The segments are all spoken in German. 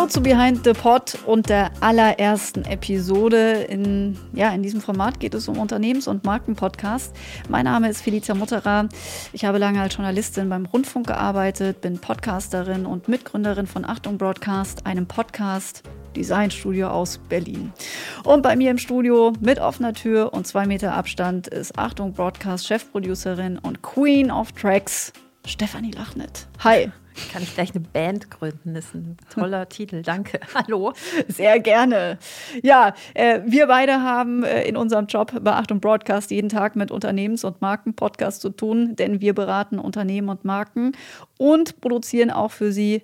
Hallo zu Behind the Pod und der allerersten Episode. In, ja, in diesem Format geht es um Unternehmens- und Markenpodcast. Mein Name ist Felicia Mutterer. Ich habe lange als Journalistin beim Rundfunk gearbeitet, bin Podcasterin und Mitgründerin von Achtung Broadcast, einem Podcast Designstudio aus Berlin. Und bei mir im Studio mit offener Tür und zwei Meter Abstand ist Achtung Broadcast Chefproducerin und Queen of Tracks Stefanie Lachnet. Hi. Kann ich gleich eine Band gründen? Das ist ein toller Titel. Danke. Hallo. Sehr gerne. Ja, äh, wir beide haben äh, in unserem Job bei Achtung Broadcast jeden Tag mit Unternehmens- und Markenpodcast zu tun, denn wir beraten Unternehmen und Marken und produzieren auch für sie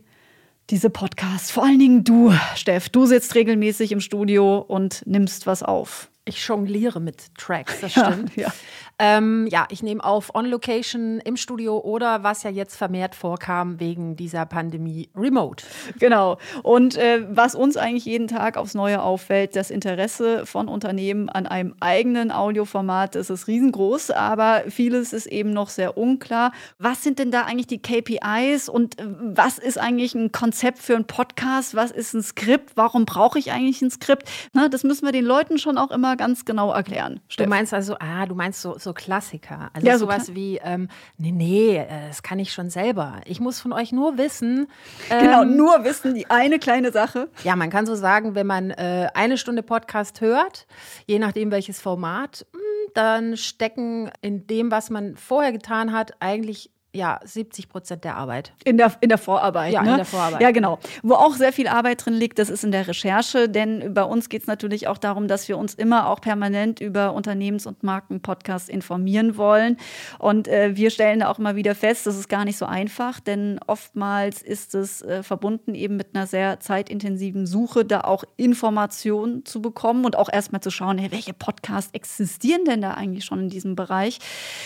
diese Podcasts. Vor allen Dingen du, Steff. Du sitzt regelmäßig im Studio und nimmst was auf. Ich jongliere mit Tracks, das stimmt. Ja, ja. Ähm, ja, ich nehme auf On-Location im Studio oder was ja jetzt vermehrt vorkam wegen dieser Pandemie, remote. Genau. Und äh, was uns eigentlich jeden Tag aufs Neue auffällt, das Interesse von Unternehmen an einem eigenen Audioformat, das ist riesengroß, aber vieles ist eben noch sehr unklar. Was sind denn da eigentlich die KPIs und äh, was ist eigentlich ein Konzept für einen Podcast? Was ist ein Skript? Warum brauche ich eigentlich ein Skript? Na, das müssen wir den Leuten schon auch immer ganz genau erklären. Du Steff. meinst also, ah, du meinst so, so Klassiker. Also Ja, so sowas wie, ähm, nee, nee, äh, das kann ich schon selber. Ich muss von euch nur wissen. Ähm, Genau, nur wissen, die eine kleine Sache. Ja, man kann so sagen, wenn man äh, eine Stunde Podcast hört, je nachdem welches Format, mh, dann stecken in dem, was man vorher getan hat, eigentlich ja 70 Prozent der Arbeit. In der, in der Vorarbeit. Ja, ne? in der Vorarbeit. Ja, genau. Wo auch sehr viel Arbeit drin liegt, das ist in der Recherche, denn bei uns geht es natürlich auch darum, dass wir uns immer auch permanent über Unternehmens- und Markenpodcasts informieren wollen. Und äh, wir stellen auch immer wieder fest, das ist gar nicht so einfach, denn oftmals ist es äh, verbunden eben mit einer sehr zeitintensiven Suche, da auch Informationen zu bekommen und auch erstmal zu schauen, hey, welche Podcasts existieren denn da eigentlich schon in diesem Bereich.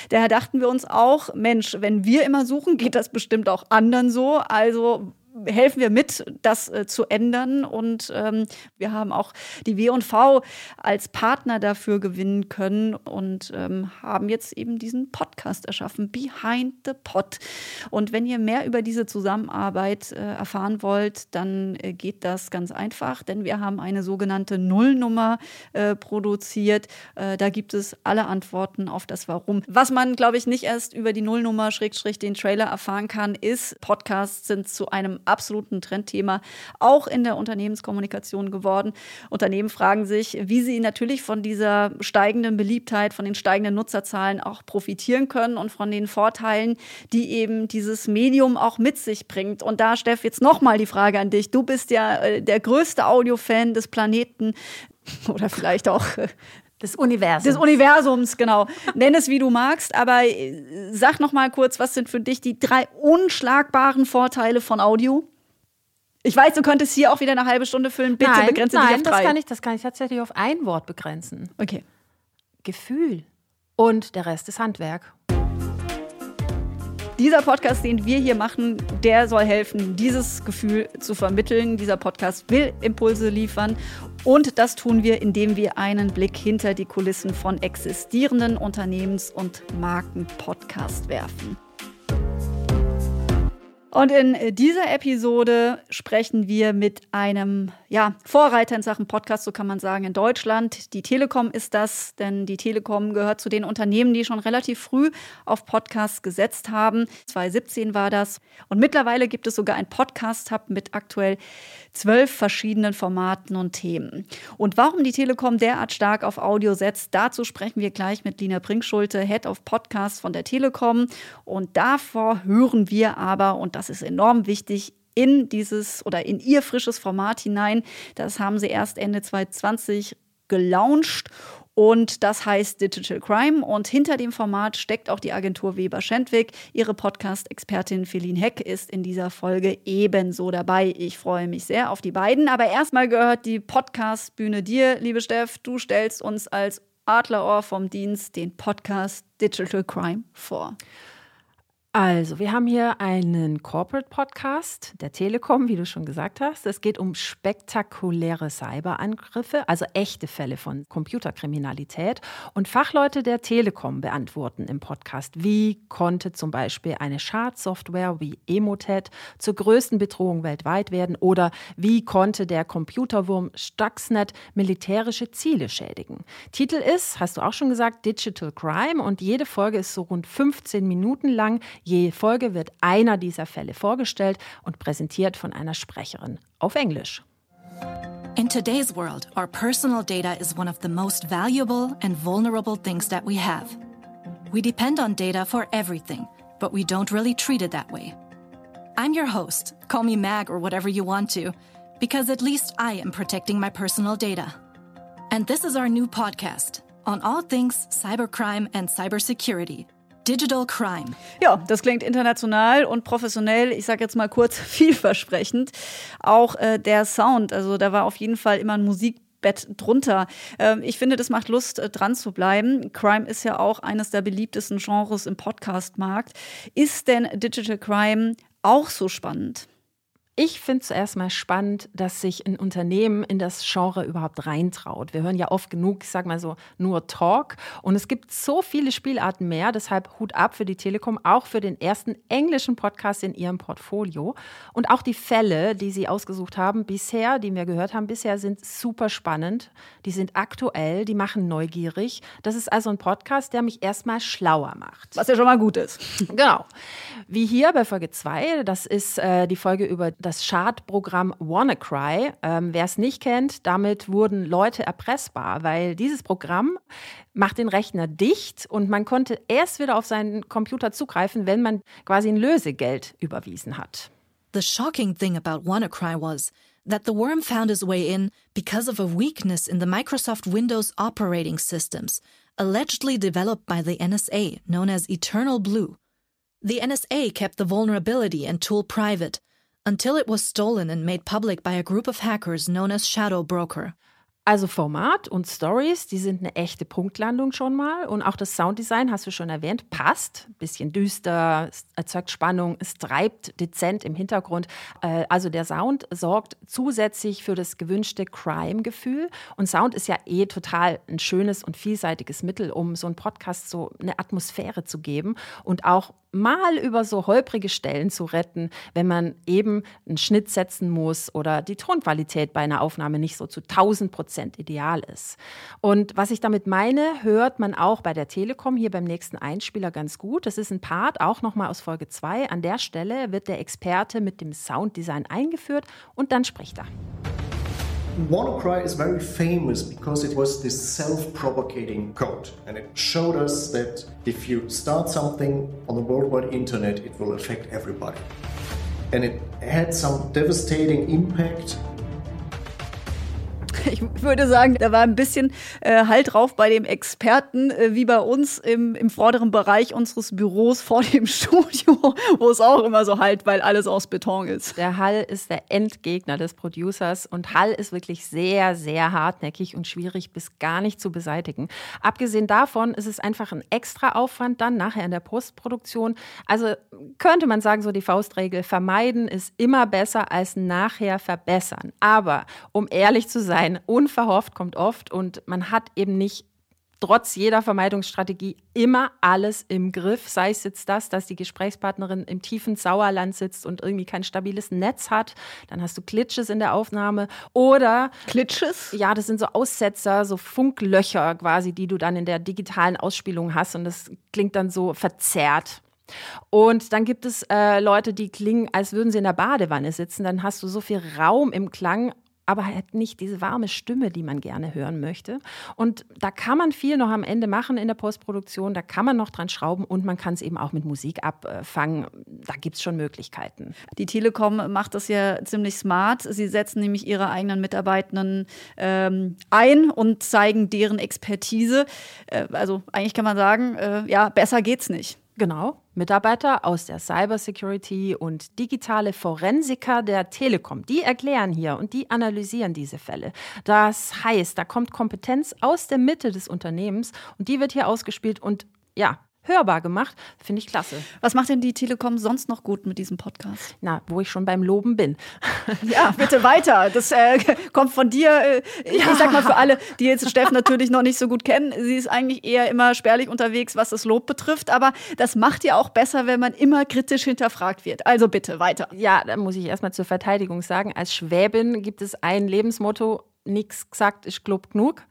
Daher dachten wir uns auch, Mensch, wenn wir immer suchen, geht das bestimmt auch anderen so. Also helfen wir mit, das äh, zu ändern. Und ähm, wir haben auch die W&V als Partner dafür gewinnen können und ähm, haben jetzt eben diesen Podcast erschaffen, Behind the Pod. Und wenn ihr mehr über diese Zusammenarbeit äh, erfahren wollt, dann äh, geht das ganz einfach, denn wir haben eine sogenannte Nullnummer äh, produziert. Äh, da gibt es alle Antworten auf das Warum. Was man, glaube ich, nicht erst über die Nullnummer, Schrägstrich, den Trailer erfahren kann, ist, Podcasts sind zu einem absoluten Trendthema auch in der Unternehmenskommunikation geworden. Unternehmen fragen sich, wie sie natürlich von dieser steigenden Beliebtheit, von den steigenden Nutzerzahlen auch profitieren können und von den Vorteilen, die eben dieses Medium auch mit sich bringt. Und da, Steff, jetzt nochmal die Frage an dich. Du bist ja äh, der größte Audiofan des Planeten oder vielleicht auch äh, Das Universum. des Universums, genau. Nenn es wie du magst, aber äh, sag noch mal kurz, was sind für dich die drei unschlagbaren Vorteile von Audio? Ich weiß, du könntest hier auch wieder eine halbe Stunde füllen. Bitte nein, begrenze nein, dich auf drei. das kann ich, das kann ich tatsächlich auf ein Wort begrenzen. Okay. Gefühl. Und der Rest ist Handwerk. Dieser Podcast, den wir hier machen, der soll helfen, dieses Gefühl zu vermitteln. Dieser Podcast will Impulse liefern. Und das tun wir, indem wir einen Blick hinter die Kulissen von existierenden Unternehmens- und Markenpodcast werfen. Und in dieser Episode sprechen wir mit einem ja, Vorreiter in Sachen Podcast, so kann man sagen, in Deutschland. Die Telekom ist das, denn die Telekom gehört zu den Unternehmen, die schon relativ früh auf Podcasts gesetzt haben. 2017 war das. Und mittlerweile gibt es sogar ein Podcast-Hub mit aktuell zwölf verschiedenen Formaten und Themen. Und warum die Telekom derart stark auf Audio setzt, dazu sprechen wir gleich mit Lina Brinkschulte, Head of Podcast von der Telekom. Und davor hören wir aber, und das ist enorm wichtig, in dieses oder in ihr frisches Format hinein. Das haben sie erst Ende 2020 gelauncht und das heißt Digital Crime. Und hinter dem Format steckt auch die Agentur Weber Schendwick. Ihre Podcast-Expertin Feline Heck ist in dieser Folge ebenso dabei. Ich freue mich sehr auf die beiden. Aber erstmal gehört die Podcast-Bühne dir, liebe Steff. Du stellst uns als Adlerohr vom Dienst den Podcast Digital Crime vor. Also, wir haben hier einen Corporate Podcast der Telekom, wie du schon gesagt hast. Es geht um spektakuläre Cyberangriffe, also echte Fälle von Computerkriminalität. Und Fachleute der Telekom beantworten im Podcast, wie konnte zum Beispiel eine Schadsoftware wie Emotet zur größten Bedrohung weltweit werden oder wie konnte der Computerwurm Stuxnet militärische Ziele schädigen. Titel ist, hast du auch schon gesagt, Digital Crime und jede Folge ist so rund 15 Minuten lang. Je Folge wird einer dieser Fälle vorgestellt und präsentiert von einer Sprecherin auf Englisch. In today's world, our personal data is one of the most valuable and vulnerable things that we have. We depend on data for everything, but we don't really treat it that way. I'm your host, call me Mag or whatever you want to, because at least I am protecting my personal data. And this is our new podcast on all things cybercrime and cybersecurity. Digital Crime. Ja, das klingt international und professionell, ich sage jetzt mal kurz vielversprechend. Auch äh, der Sound, also da war auf jeden Fall immer ein Musikbett drunter. Ähm, ich finde, das macht Lust, äh, dran zu bleiben. Crime ist ja auch eines der beliebtesten Genres im Podcast-Markt. Ist denn Digital Crime auch so spannend? Ich finde zuerst mal spannend, dass sich ein Unternehmen in das Genre überhaupt reintraut. Wir hören ja oft genug, ich sag mal so, nur Talk. Und es gibt so viele Spielarten mehr. Deshalb Hut ab für die Telekom, auch für den ersten englischen Podcast in ihrem Portfolio. Und auch die Fälle, die sie ausgesucht haben bisher, die wir gehört haben bisher, sind super spannend. Die sind aktuell, die machen neugierig. Das ist also ein Podcast, der mich erstmal schlauer macht. Was ja schon mal gut ist. Genau. Wie hier bei Folge 2, das ist äh, die Folge über das das Schadprogramm WannaCry. Ähm, Wer es nicht kennt, damit wurden Leute erpressbar, weil dieses Programm macht den Rechner dicht und man konnte erst wieder auf seinen Computer zugreifen, wenn man quasi ein Lösegeld überwiesen hat. The shocking thing about WannaCry was that the worm found his way in because of a weakness in the Microsoft Windows operating systems, allegedly developed by the NSA, known as Eternal Blue. The NSA kept the vulnerability and tool private, until it was stolen and made public by a group of hackers known as Shadow Broker. Also Format und Stories, die sind eine echte Punktlandung schon mal. Und auch das Sounddesign, hast du schon erwähnt, passt. Bisschen düster, erzeugt Spannung, es treibt dezent im Hintergrund. Äh, also der Sound sorgt zusätzlich für das gewünschte Crime-Gefühl. Und Sound ist ja eh total ein schönes und vielseitiges Mittel, um so einen Podcast so eine Atmosphäre zu geben und auch mal über so holprige Stellen zu retten, wenn man eben einen Schnitt setzen muss oder die Tonqualität bei einer Aufnahme nicht so zu 1000 Prozent ideal ist. Und was ich damit meine, hört man auch bei der Telekom hier beim nächsten Einspieler ganz gut. Das ist ein Part, auch nochmal aus Folge 2. An der Stelle wird der Experte mit dem Sounddesign eingeführt und dann spricht er. WannaCry is very famous because it was this self-propagating code and it showed us that if you start something on the worldwide internet it will affect everybody. And it had some devastating impact Ich würde sagen, da war ein bisschen äh, Halt drauf bei dem Experten, äh, wie bei uns im, im vorderen Bereich unseres Büros vor dem Studio, wo es auch immer so halt, weil alles aus Beton ist. Der Hall ist der Endgegner des Producers und Hall ist wirklich sehr, sehr hartnäckig und schwierig bis gar nicht zu beseitigen. Abgesehen davon ist es einfach ein extra Aufwand dann nachher in der Postproduktion. Also könnte man sagen, so die Faustregel, vermeiden ist immer besser als nachher verbessern. Aber um ehrlich zu sein, sein. Unverhofft kommt oft und man hat eben nicht trotz jeder Vermeidungsstrategie immer alles im Griff. Sei es jetzt das, dass die Gesprächspartnerin im tiefen Sauerland sitzt und irgendwie kein stabiles Netz hat. Dann hast du Klitsches in der Aufnahme. Oder. Klitsches? Ja, das sind so Aussetzer, so Funklöcher quasi, die du dann in der digitalen Ausspielung hast. Und das klingt dann so verzerrt. Und dann gibt es äh, Leute, die klingen, als würden sie in der Badewanne sitzen. Dann hast du so viel Raum im Klang, aber hat nicht diese warme Stimme, die man gerne hören möchte. Und da kann man viel noch am Ende machen in der Postproduktion, da kann man noch dran schrauben und man kann es eben auch mit Musik abfangen. Da gibt es schon Möglichkeiten. Die Telekom macht das ja ziemlich smart. Sie setzen nämlich ihre eigenen Mitarbeitenden ähm, ein und zeigen deren Expertise. Äh, also eigentlich kann man sagen, äh, ja, besser geht's nicht. Genau, Mitarbeiter aus der Cybersecurity und digitale Forensiker der Telekom, die erklären hier und die analysieren diese Fälle. Das heißt, da kommt Kompetenz aus der Mitte des Unternehmens und die wird hier ausgespielt und ja, hörbar gemacht. Finde ich klasse. Was macht denn die Telekom sonst noch gut mit diesem Podcast? Na, wo ich schon beim Loben bin. Ja, bitte weiter. Das äh, kommt von dir. Äh, ich, ja. ich sag mal für alle, die jetzt Steff natürlich noch nicht so gut kennen, sie ist eigentlich eher immer spärlich unterwegs, was das Lob betrifft. Aber das macht ja auch besser, wenn man immer kritisch hinterfragt wird. Also bitte weiter. Ja, da muss ich erstmal zur Verteidigung sagen, als Schwäbin gibt es ein Lebensmotto, nichts gesagt ist glob genug.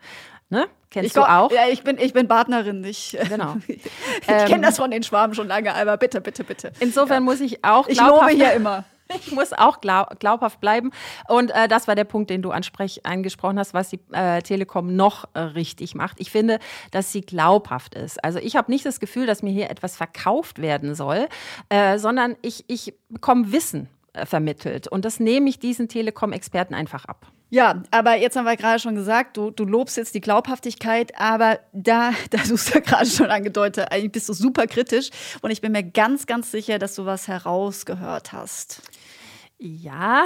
Ne? Kennst ich du auch? Ja, ich bin, ich bin Partnerin. Ich, genau. ich kenne ähm, das von den Schwaben schon lange, aber bitte, bitte, bitte. Insofern ja. muss ich auch. Ich lobe hier immer. Ich muss auch glaub, glaubhaft bleiben. Und äh, das war der Punkt, den du ansprech, angesprochen hast, was die äh, Telekom noch äh, richtig macht. Ich finde, dass sie glaubhaft ist. Also ich habe nicht das Gefühl, dass mir hier etwas verkauft werden soll, äh, sondern ich, ich bekomme Wissen äh, vermittelt. Und das nehme ich diesen Telekom-Experten einfach ab. Ja, aber jetzt haben wir gerade schon gesagt, du, du lobst jetzt die Glaubhaftigkeit, aber da, da du es ja gerade schon angedeutet, eigentlich bist du super kritisch und ich bin mir ganz, ganz sicher, dass du was herausgehört hast. Ja.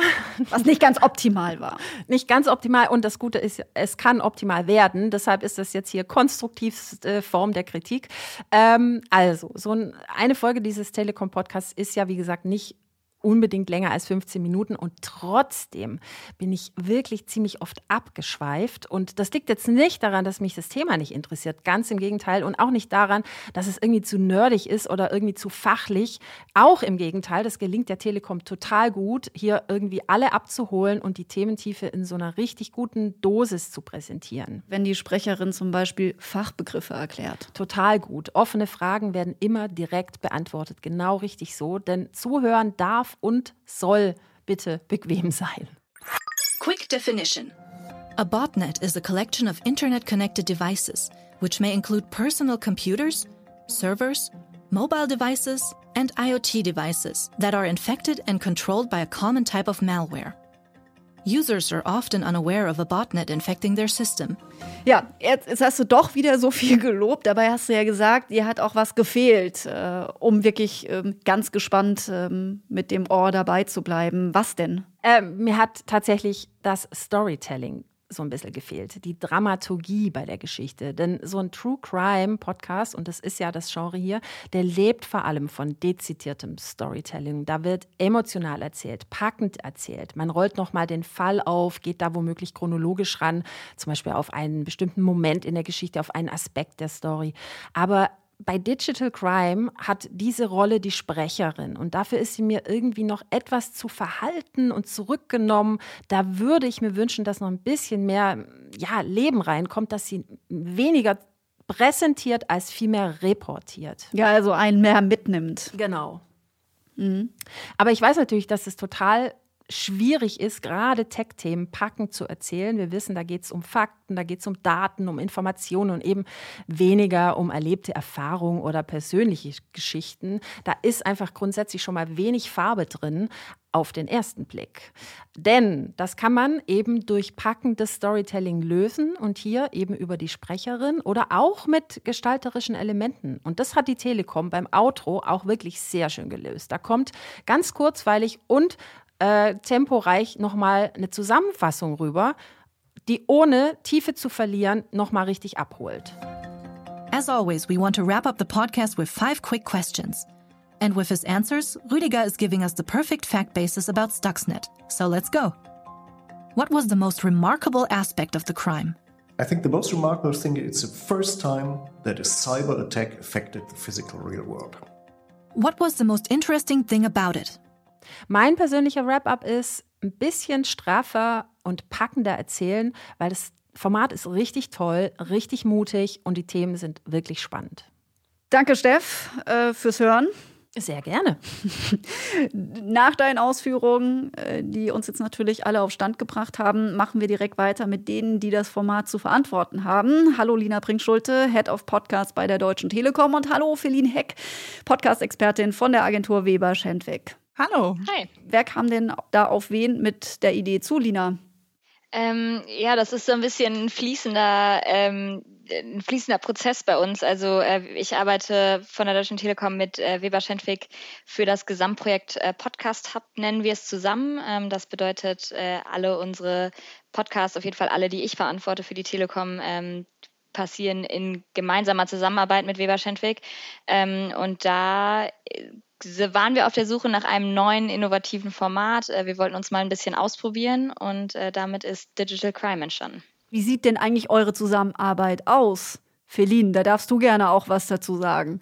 Was nicht ganz optimal war. Nicht ganz optimal und das Gute ist, es kann optimal werden. Deshalb ist das jetzt hier konstruktivste Form der Kritik. Ähm, also, so eine Folge dieses Telekom-Podcasts ist ja, wie gesagt, nicht unbedingt länger als 15 Minuten. Und trotzdem bin ich wirklich ziemlich oft abgeschweift. Und das liegt jetzt nicht daran, dass mich das Thema nicht interessiert, ganz im Gegenteil. Und auch nicht daran, dass es irgendwie zu nerdig ist oder irgendwie zu fachlich, auch im Gegenteil, das gelingt der Telekom total gut, hier irgendwie alle abzuholen und die Thementiefe in so einer richtig guten Dosis zu präsentieren. Wenn die Sprecherin zum Beispiel Fachbegriffe erklärt. Total gut. Offene Fragen werden immer direkt beantwortet, genau richtig so, denn zuhören darf und soll bitte bequem sein. Quick definition. A botnet is a collection of internet connected devices, which may include personal computers, servers, mobile devices, and IoT devices that are infected and controlled by a common type of malware. Users are often unaware of a botnet infecting their system. Ja, jetzt, jetzt, hast du doch wieder so viel gelobt. Dabei hast du ja gesagt, dir hat auch was gefehlt, äh, um wirklich ähm, ganz gespannt ähm, mit dem Ohr dabei zu bleiben. Was denn? Ähm, mir hat tatsächlich das Storytelling so ein bisschen gefehlt. Die Dramaturgie bei der Geschichte. Denn so ein True Crime Podcast, und das ist ja das Genre hier, der lebt vor allem von dezidiertem Storytelling. Da wird emotional erzählt, packend erzählt. Man rollt nochmal den Fall auf, geht da womöglich chronologisch ran, zum Beispiel auf einen bestimmten Moment in der Geschichte, auf einen Aspekt der Story. Aber bei Digital Crime hat diese Rolle die Sprecherin und dafür ist sie mir irgendwie noch etwas zu verhalten und zurückgenommen. Da würde ich mir wünschen, dass noch ein bisschen mehr ja, Leben reinkommt, dass sie weniger präsentiert als vielmehr reportiert. Ja, also einen mehr mitnimmt. Genau. Mhm. Aber ich weiß natürlich, dass es total schwierig ist, gerade Tech-Themen packend zu erzählen. Wir wissen, da geht es um Fakten, da geht es um Daten, um Informationen und eben weniger um erlebte Erfahrungen oder persönliche Geschichten. Da ist einfach grundsätzlich schon mal wenig Farbe drin auf den ersten Blick. Denn das kann man eben durch packendes Storytelling lösen und hier eben über die Sprecherin oder auch mit gestalterischen Elementen. Und das hat die Telekom beim Outro auch wirklich sehr schön gelöst. Da kommt ganz kurzweilig und äh, temporeich nochmal eine Zusammenfassung rüber, die ohne Tiefe zu verlieren nochmal richtig abholt. As always, we want to wrap up the podcast with five quick questions. And with his answers, Rüdiger is giving us the perfect fact basis about Stuxnet. So let's go. What was the most remarkable aspect of the crime? I think the most remarkable thing is the first time that a cyber attack affected the physical real world. What was the most interesting thing about it? Mein persönlicher Wrap-up ist ein bisschen straffer und packender erzählen, weil das Format ist richtig toll, richtig mutig und die Themen sind wirklich spannend. Danke, Steff, äh, fürs Hören. Sehr gerne. Nach deinen Ausführungen, äh, die uns jetzt natürlich alle auf Stand gebracht haben, machen wir direkt weiter mit denen, die das Format zu verantworten haben. Hallo Lina Brinkschulte, Head of Podcast bei der Deutschen Telekom und hallo Feline Heck, Podcast-Expertin von der Agentur Weber Schendweg. Hallo. Hi. Wer kam denn da auf wen mit der Idee zu, Lina? Ähm, ja, das ist so ein bisschen ein fließender, ähm, ein fließender Prozess bei uns. Also äh, ich arbeite von der Deutschen Telekom mit äh, Weber Schendwig für das Gesamtprojekt äh, Podcast Hub, nennen wir es zusammen. Ähm, das bedeutet, äh, alle unsere Podcasts, auf jeden Fall alle, die ich verantworte für die Telekom, ähm, passieren in gemeinsamer Zusammenarbeit mit Weber Schendwick. Ähm, und da äh, waren wir auf der Suche nach einem neuen innovativen Format. Äh, wir wollten uns mal ein bisschen ausprobieren und äh, damit ist Digital Crime entstanden. Wie sieht denn eigentlich eure Zusammenarbeit aus? Feline, da darfst du gerne auch was dazu sagen.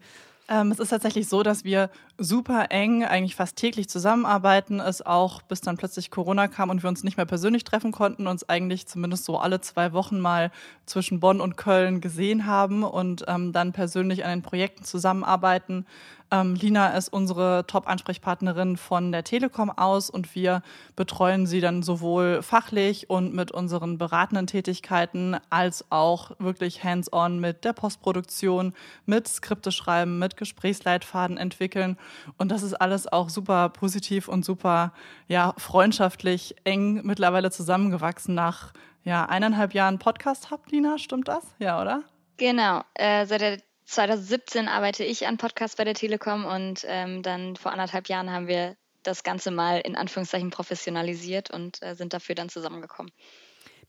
Ähm, es ist tatsächlich so, dass wir super eng, eigentlich fast täglich zusammenarbeiten. Es auch, bis dann plötzlich Corona kam und wir uns nicht mehr persönlich treffen konnten, uns eigentlich zumindest so alle zwei Wochen mal zwischen Bonn und Köln gesehen haben und ähm, dann persönlich an den Projekten zusammenarbeiten. Ähm, Lina ist unsere Top-Ansprechpartnerin von der Telekom aus und wir betreuen sie dann sowohl fachlich und mit unseren beratenden Tätigkeiten als auch wirklich hands-on mit der Postproduktion, mit Skripte schreiben, mit Gesprächsleitfaden entwickeln. Und das ist alles auch super positiv und super ja, freundschaftlich eng mittlerweile zusammengewachsen nach ja, eineinhalb Jahren Podcast habt, Lina, stimmt das? Ja, oder? Genau, äh, seit der 2017 arbeite ich an Podcasts bei der Telekom und ähm, dann vor anderthalb Jahren haben wir das Ganze mal in Anführungszeichen professionalisiert und äh, sind dafür dann zusammengekommen.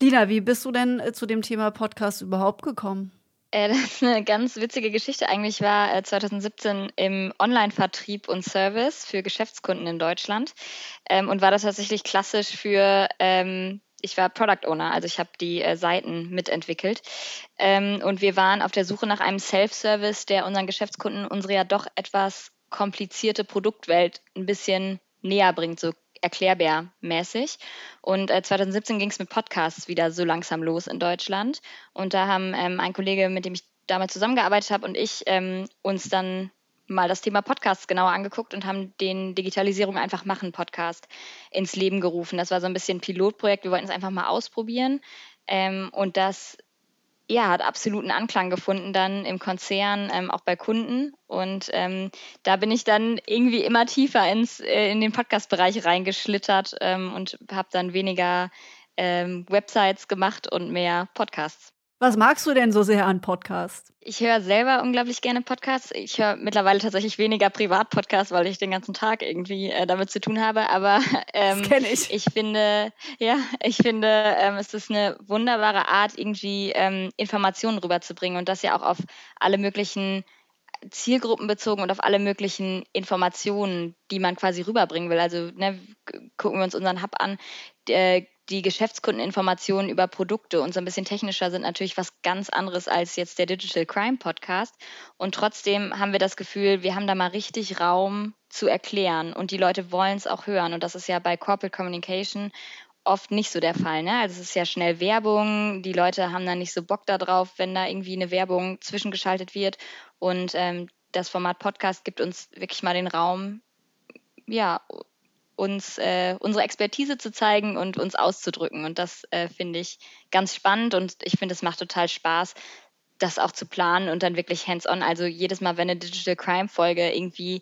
Dina, wie bist du denn äh, zu dem Thema Podcast überhaupt gekommen? Äh, das ist eine ganz witzige Geschichte. Eigentlich war äh, 2017 im Online-Vertrieb und Service für Geschäftskunden in Deutschland ähm, und war das tatsächlich klassisch für ähm, ich war Product Owner, also ich habe die äh, Seiten mitentwickelt. Ähm, und wir waren auf der Suche nach einem Self-Service, der unseren Geschäftskunden unsere ja doch etwas komplizierte Produktwelt ein bisschen näher bringt, so erklärbär-mäßig. Und äh, 2017 ging es mit Podcasts wieder so langsam los in Deutschland. Und da haben ähm, ein Kollege, mit dem ich damals zusammengearbeitet habe, und ich ähm, uns dann mal das Thema Podcasts genauer angeguckt und haben den Digitalisierung einfach machen Podcast ins Leben gerufen. Das war so ein bisschen ein Pilotprojekt. Wir wollten es einfach mal ausprobieren. Ähm, und das ja, hat absoluten Anklang gefunden dann im Konzern, ähm, auch bei Kunden. Und ähm, da bin ich dann irgendwie immer tiefer ins, äh, in den Podcast-Bereich reingeschlittert ähm, und habe dann weniger ähm, Websites gemacht und mehr Podcasts. Was magst du denn so sehr an Podcasts? Ich höre selber unglaublich gerne Podcasts. Ich höre mittlerweile tatsächlich weniger Privatpodcasts, weil ich den ganzen Tag irgendwie äh, damit zu tun habe. Aber ähm, das kenne ich. Ich finde, ja, ich finde, ähm, es ist eine wunderbare Art, irgendwie ähm, Informationen rüberzubringen und das ja auch auf alle möglichen Zielgruppen bezogen und auf alle möglichen Informationen, die man quasi rüberbringen will. Also ne, gucken wir uns unseren Hub an. Der, die Geschäftskundeninformationen über Produkte und so ein bisschen technischer sind natürlich was ganz anderes als jetzt der Digital Crime Podcast. Und trotzdem haben wir das Gefühl, wir haben da mal richtig Raum zu erklären und die Leute wollen es auch hören. Und das ist ja bei Corporate Communication oft nicht so der Fall. Ne? Also es ist ja schnell Werbung, die Leute haben dann nicht so Bock darauf, wenn da irgendwie eine Werbung zwischengeschaltet wird. Und ähm, das Format Podcast gibt uns wirklich mal den Raum, ja, uns äh, unsere Expertise zu zeigen und uns auszudrücken. Und das äh, finde ich ganz spannend und ich finde, es macht total Spaß, das auch zu planen und dann wirklich hands-on. Also jedes Mal, wenn eine Digital Crime Folge irgendwie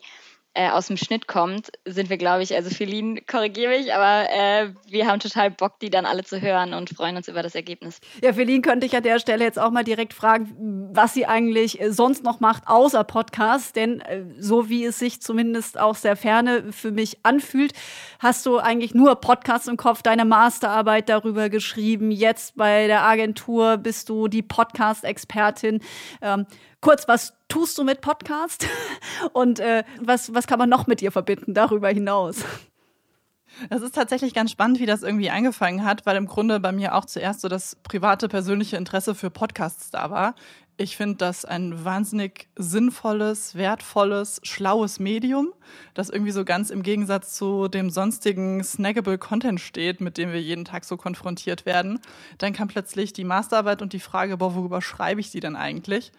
äh, aus dem Schnitt kommt, sind wir, glaube ich, also Feline, korrigiere mich, aber äh, wir haben total Bock, die dann alle zu hören und freuen uns über das Ergebnis. Ja, Feline könnte ich an der Stelle jetzt auch mal direkt fragen, was sie eigentlich äh, sonst noch macht, außer Podcast. Denn äh, so wie es sich zumindest aus der Ferne für mich anfühlt, hast du eigentlich nur Podcasts im Kopf, deine Masterarbeit darüber geschrieben. Jetzt bei der Agentur bist du die Podcast-Expertin. Ähm, kurz, was tust du mit Podcast? Und äh, was, was kann man noch mit dir verbinden darüber hinaus? Das ist tatsächlich ganz spannend, wie das irgendwie angefangen hat, weil im Grunde bei mir auch zuerst so das private, persönliche Interesse für Podcasts da war. Ich finde das ein wahnsinnig sinnvolles, wertvolles, schlaues Medium, das irgendwie so ganz im Gegensatz zu dem sonstigen snackable Content steht, mit dem wir jeden Tag so konfrontiert werden. Dann kam plötzlich die Masterarbeit und die Frage, boah, worüber schreibe ich sie denn eigentlich?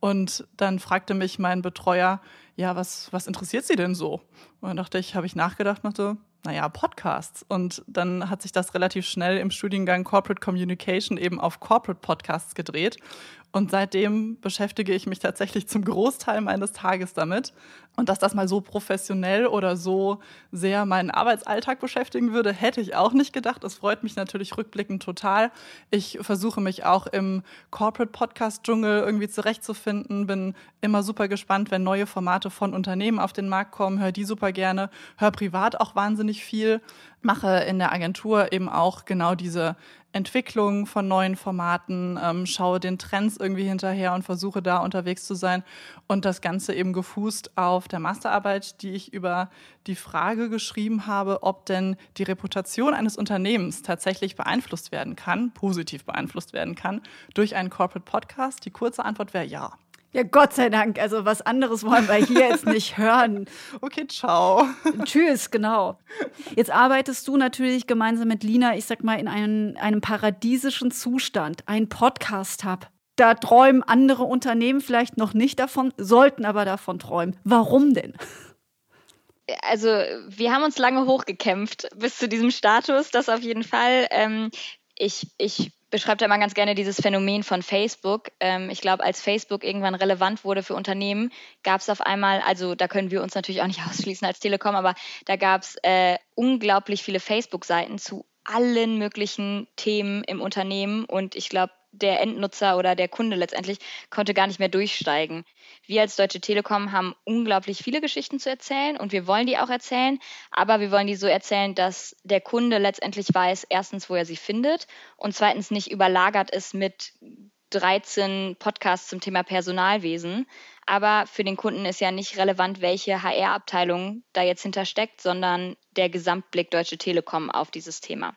Und dann fragte mich mein Betreuer, ja, was, was interessiert Sie denn so? Und dann dachte ich, habe ich nachgedacht, dachte, naja, Podcasts. Und dann hat sich das relativ schnell im Studiengang Corporate Communication eben auf Corporate Podcasts gedreht. Und seitdem beschäftige ich mich tatsächlich zum Großteil meines Tages damit. Und dass das mal so professionell oder so sehr meinen Arbeitsalltag beschäftigen würde, hätte ich auch nicht gedacht. Es freut mich natürlich rückblickend total. Ich versuche mich auch im Corporate Podcast Dschungel irgendwie zurechtzufinden. Bin immer super gespannt, wenn neue Formate von Unternehmen auf den Markt kommen. Hör die super gerne. Hör privat auch wahnsinnig viel. Mache in der Agentur eben auch genau diese Entwicklung von neuen Formaten, ähm, schaue den Trends irgendwie hinterher und versuche da unterwegs zu sein. Und das Ganze eben gefußt auf der Masterarbeit, die ich über die Frage geschrieben habe, ob denn die Reputation eines Unternehmens tatsächlich beeinflusst werden kann, positiv beeinflusst werden kann, durch einen Corporate Podcast. Die kurze Antwort wäre ja. Ja, Gott sei Dank. Also was anderes wollen wir hier jetzt nicht hören. Okay, ciao. Tschüss, genau. Jetzt arbeitest du natürlich gemeinsam mit Lina, ich sag mal, in einem, einem paradiesischen Zustand, ein Podcast-Hub. Da träumen andere Unternehmen vielleicht noch nicht davon, sollten aber davon träumen. Warum denn? Also, wir haben uns lange hochgekämpft bis zu diesem Status, das auf jeden Fall. Ähm, ich, ich beschreibt ja immer ganz gerne dieses Phänomen von Facebook. Ähm, ich glaube, als Facebook irgendwann relevant wurde für Unternehmen, gab es auf einmal, also da können wir uns natürlich auch nicht ausschließen als Telekom, aber da gab es äh, unglaublich viele Facebook-Seiten zu allen möglichen Themen im Unternehmen und ich glaube, der Endnutzer oder der Kunde letztendlich konnte gar nicht mehr durchsteigen. Wir als Deutsche Telekom haben unglaublich viele Geschichten zu erzählen und wir wollen die auch erzählen, aber wir wollen die so erzählen, dass der Kunde letztendlich weiß, erstens, wo er sie findet und zweitens nicht überlagert ist mit 13 Podcasts zum Thema Personalwesen. Aber für den Kunden ist ja nicht relevant, welche HR-Abteilung da jetzt hintersteckt, sondern der Gesamtblick Deutsche Telekom auf dieses Thema.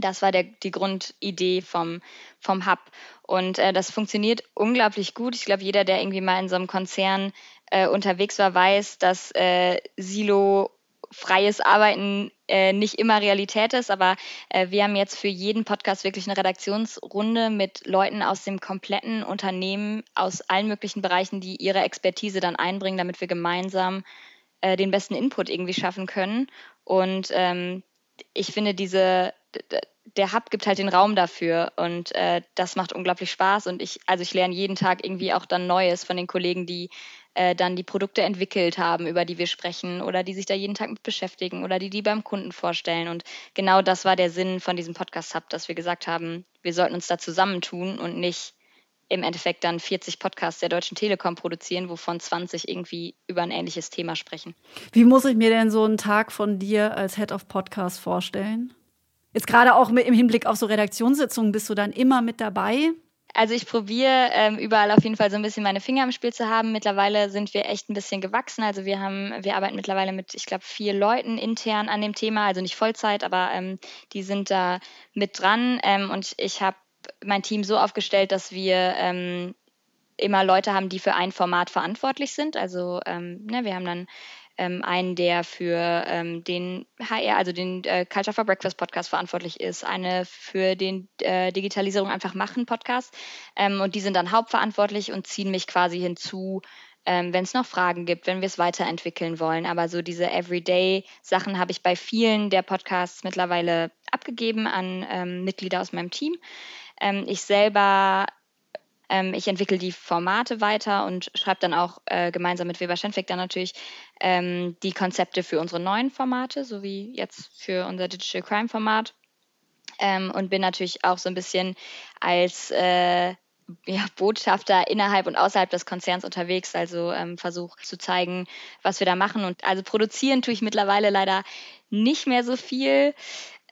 Das war der, die Grundidee vom, vom Hub. Und äh, das funktioniert unglaublich gut. Ich glaube, jeder, der irgendwie mal in so einem Konzern äh, unterwegs war, weiß, dass äh, Silo freies Arbeiten äh, nicht immer Realität ist, aber äh, wir haben jetzt für jeden Podcast wirklich eine Redaktionsrunde mit Leuten aus dem kompletten Unternehmen, aus allen möglichen Bereichen, die ihre Expertise dann einbringen, damit wir gemeinsam äh, den besten Input irgendwie schaffen können. Und ähm, ich finde, diese der Hub gibt halt den Raum dafür und äh, das macht unglaublich Spaß und ich, also ich lerne jeden Tag irgendwie auch dann Neues von den Kollegen, die äh, dann die Produkte entwickelt haben, über die wir sprechen oder die sich da jeden Tag mit beschäftigen oder die die beim Kunden vorstellen und genau das war der Sinn von diesem Podcast Hub, dass wir gesagt haben, wir sollten uns da zusammentun und nicht im Endeffekt dann 40 Podcasts der Deutschen Telekom produzieren, wovon 20 irgendwie über ein ähnliches Thema sprechen. Wie muss ich mir denn so einen Tag von dir als Head of Podcast vorstellen? Jetzt gerade auch mit, im Hinblick auf so Redaktionssitzungen bist du dann immer mit dabei? Also ich probiere ähm, überall auf jeden Fall so ein bisschen meine Finger im Spiel zu haben. Mittlerweile sind wir echt ein bisschen gewachsen. Also wir haben, wir arbeiten mittlerweile mit, ich glaube, vier Leuten intern an dem Thema, also nicht Vollzeit, aber ähm, die sind da mit dran. Ähm, und ich habe mein Team so aufgestellt, dass wir ähm, immer Leute haben, die für ein Format verantwortlich sind. Also ähm, ne, wir haben dann ähm, einen, der für ähm, den HR, also den äh, Culture for Breakfast Podcast verantwortlich ist, eine für den äh, Digitalisierung einfach machen Podcast. Ähm, und die sind dann hauptverantwortlich und ziehen mich quasi hinzu, ähm, wenn es noch Fragen gibt, wenn wir es weiterentwickeln wollen. Aber so diese Everyday-Sachen habe ich bei vielen der Podcasts mittlerweile abgegeben an ähm, Mitglieder aus meinem Team. Ähm, ich selber ähm, ich entwickle die Formate weiter und schreibe dann auch äh, gemeinsam mit Weber Schenfeld dann natürlich ähm, die Konzepte für unsere neuen Formate, so wie jetzt für unser Digital Crime Format. Ähm, und bin natürlich auch so ein bisschen als äh, ja, Botschafter innerhalb und außerhalb des Konzerns unterwegs, also ähm, versuche zu zeigen, was wir da machen. Und also produzieren tue ich mittlerweile leider nicht mehr so viel.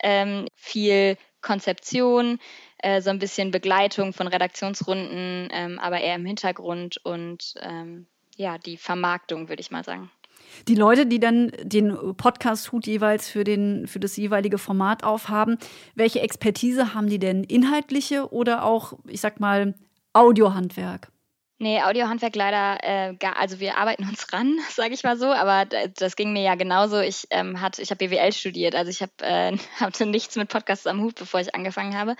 Ähm, viel Konzeption, äh, so ein bisschen Begleitung von Redaktionsrunden, ähm, aber eher im Hintergrund und ähm, ja, die Vermarktung, würde ich mal sagen. Die Leute, die dann den Podcast-Hut jeweils für, den, für das jeweilige Format aufhaben, welche Expertise haben die denn? Inhaltliche oder auch, ich sag mal, Audiohandwerk? Nee, Audiohandwerk leider äh, gar, also wir arbeiten uns ran, sage ich mal so, aber das ging mir ja genauso. Ich ähm, hatte, ich habe BWL studiert, also ich habe äh, hatte nichts mit Podcasts am Hut, bevor ich angefangen habe.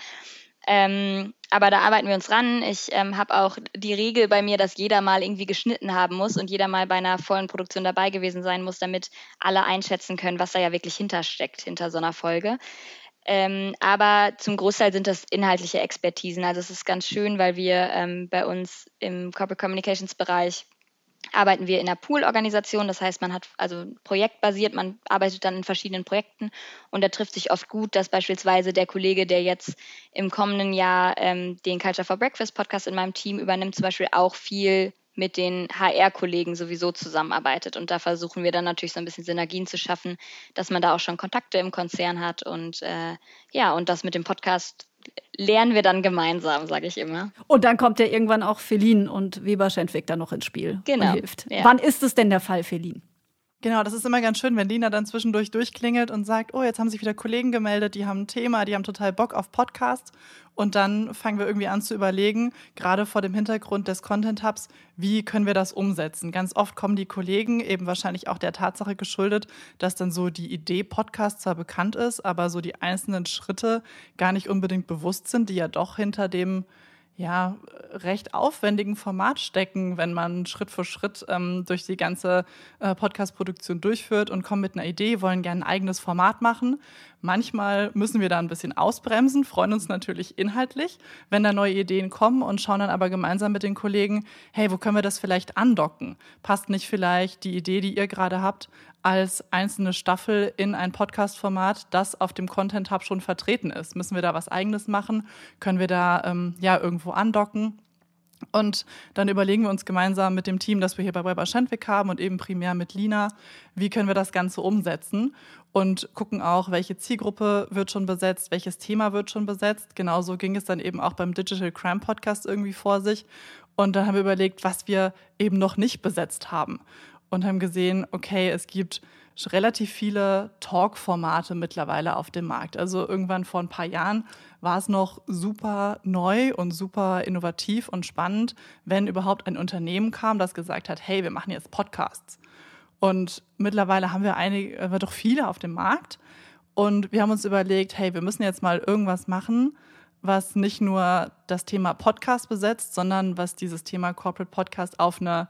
Ähm, aber da arbeiten wir uns ran. Ich ähm, habe auch die Regel bei mir, dass jeder mal irgendwie geschnitten haben muss und jeder mal bei einer vollen Produktion dabei gewesen sein muss, damit alle einschätzen können, was da ja wirklich hintersteckt, hinter so einer Folge. Ähm, aber zum Großteil sind das inhaltliche Expertisen. Also es ist ganz schön, weil wir ähm, bei uns im Corporate Communications Bereich arbeiten wir in einer Pool-Organisation. Das heißt, man hat also projektbasiert, man arbeitet dann in verschiedenen Projekten und da trifft sich oft gut, dass beispielsweise der Kollege, der jetzt im kommenden Jahr ähm, den Culture for Breakfast Podcast in meinem Team übernimmt, zum Beispiel auch viel mit den HR-Kollegen sowieso zusammenarbeitet. Und da versuchen wir dann natürlich so ein bisschen Synergien zu schaffen, dass man da auch schon Kontakte im Konzern hat. Und äh, ja, und das mit dem Podcast lernen wir dann gemeinsam, sage ich immer. Und dann kommt ja irgendwann auch Felin und Weber Schendwick da noch ins Spiel genau. und hilft. Ja. Wann ist es denn der Fall, Felin? Genau, das ist immer ganz schön, wenn Lina dann zwischendurch durchklingelt und sagt, oh, jetzt haben sich wieder Kollegen gemeldet, die haben ein Thema, die haben total Bock auf Podcast. Und dann fangen wir irgendwie an zu überlegen, gerade vor dem Hintergrund des Content Hubs, wie können wir das umsetzen? Ganz oft kommen die Kollegen eben wahrscheinlich auch der Tatsache geschuldet, dass dann so die Idee Podcast zwar bekannt ist, aber so die einzelnen Schritte gar nicht unbedingt bewusst sind, die ja doch hinter dem ja, recht aufwendigen Format stecken, wenn man Schritt für Schritt ähm, durch die ganze äh, Podcast-Produktion durchführt und kommen mit einer Idee, wollen gerne ein eigenes Format machen. Manchmal müssen wir da ein bisschen ausbremsen, freuen uns natürlich inhaltlich, wenn da neue Ideen kommen und schauen dann aber gemeinsam mit den Kollegen, hey, wo können wir das vielleicht andocken? Passt nicht vielleicht die Idee, die ihr gerade habt, als einzelne Staffel in ein Podcast-Format, das auf dem Content Hub schon vertreten ist? Müssen wir da was Eigenes machen? Können wir da ähm, ja irgendwo andocken? Und dann überlegen wir uns gemeinsam mit dem Team, das wir hier bei Weber Schendwick haben und eben primär mit Lina, wie können wir das Ganze umsetzen und gucken auch, welche Zielgruppe wird schon besetzt, welches Thema wird schon besetzt. Genauso ging es dann eben auch beim Digital Crime Podcast irgendwie vor sich. Und dann haben wir überlegt, was wir eben noch nicht besetzt haben und haben gesehen, okay, es gibt relativ viele Talk-Formate mittlerweile auf dem Markt. Also irgendwann vor ein paar Jahren war es noch super neu und super innovativ und spannend, wenn überhaupt ein Unternehmen kam, das gesagt hat, hey, wir machen jetzt Podcasts. Und mittlerweile haben wir einige, äh, doch viele auf dem Markt. Und wir haben uns überlegt, hey, wir müssen jetzt mal irgendwas machen, was nicht nur das Thema Podcast besetzt, sondern was dieses Thema Corporate Podcast auf eine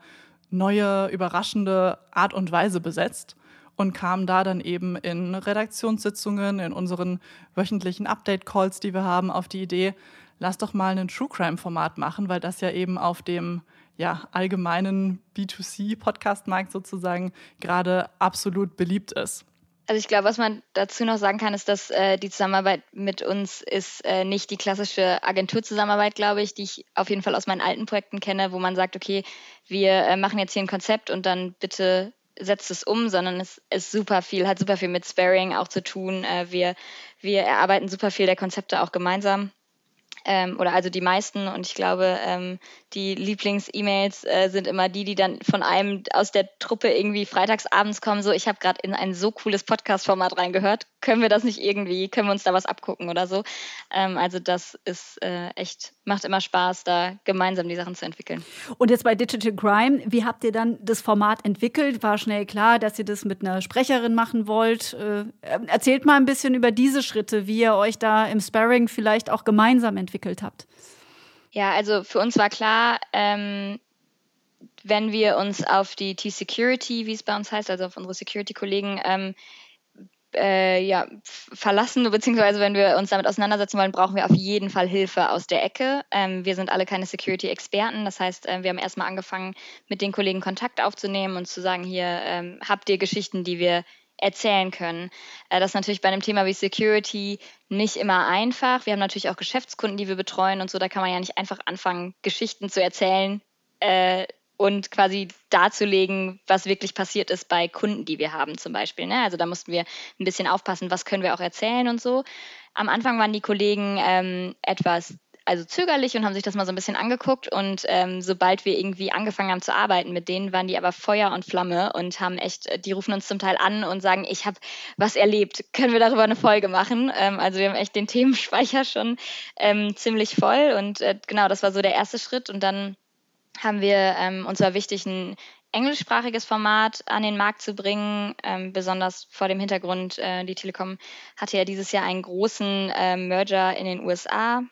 neue, überraschende Art und Weise besetzt und kam da dann eben in Redaktionssitzungen, in unseren wöchentlichen Update-Calls, die wir haben, auf die Idee, lass doch mal ein True Crime-Format machen, weil das ja eben auf dem ja, allgemeinen B2C-Podcast-Markt sozusagen gerade absolut beliebt ist. Also ich glaube, was man dazu noch sagen kann, ist, dass äh, die Zusammenarbeit mit uns ist äh, nicht die klassische Agenturzusammenarbeit, glaube ich, die ich auf jeden Fall aus meinen alten Projekten kenne, wo man sagt, okay, wir äh, machen jetzt hier ein Konzept und dann bitte setzt es um, sondern es ist super viel, hat super viel mit Sparing auch zu tun. Äh, wir, wir erarbeiten super viel der Konzepte auch gemeinsam ähm, oder also die meisten und ich glaube, ähm, die Lieblings-E-Mails äh, sind immer die, die dann von einem aus der Truppe irgendwie freitagsabends kommen, so ich habe gerade in ein so cooles Podcast-Format reingehört, können wir das nicht irgendwie, können wir uns da was abgucken oder so. Ähm, also das ist äh, echt, macht immer Spaß, da gemeinsam die Sachen zu entwickeln. Und jetzt bei Digital Crime, wie habt ihr dann das Format entwickelt? War schnell klar, dass ihr das mit einer Sprecherin machen wollt. Äh, erzählt mal ein bisschen über diese Schritte, wie ihr euch da im Sparring vielleicht auch gemeinsam entwickelt entwickelt habt? Ja, also für uns war klar, ähm, wenn wir uns auf die T-Security, wie es bei uns heißt, also auf unsere Security-Kollegen, ähm, äh, ja, verlassen, beziehungsweise wenn wir uns damit auseinandersetzen wollen, brauchen wir auf jeden Fall Hilfe aus der Ecke. Ähm, wir sind alle keine Security-Experten. Das heißt, äh, wir haben erstmal angefangen, mit den Kollegen Kontakt aufzunehmen und zu sagen, hier ähm, habt ihr Geschichten, die wir erzählen können. Äh, das ist natürlich bei einem Thema wie Security nicht immer einfach. Wir haben natürlich auch Geschäftskunden, die wir betreuen und so. Da kann man ja nicht einfach anfangen, Geschichten zu erzählen äh, und quasi darzulegen, was wirklich passiert ist bei Kunden, die wir haben zum Beispiel. Ne? Also da mussten wir ein bisschen aufpassen, was können wir auch erzählen und so. Am Anfang waren die Kollegen ähm, etwas also zögerlich und haben sich das mal so ein bisschen angeguckt. Und ähm, sobald wir irgendwie angefangen haben zu arbeiten mit denen, waren die aber Feuer und Flamme und haben echt, äh, die rufen uns zum Teil an und sagen, ich habe was erlebt, können wir darüber eine Folge machen? Ähm, also wir haben echt den Themenspeicher schon ähm, ziemlich voll. Und äh, genau, das war so der erste Schritt. Und dann haben wir ähm, uns war wichtig, ein englischsprachiges Format an den Markt zu bringen, ähm, besonders vor dem Hintergrund, äh, die Telekom hatte ja dieses Jahr einen großen äh, Merger in den USA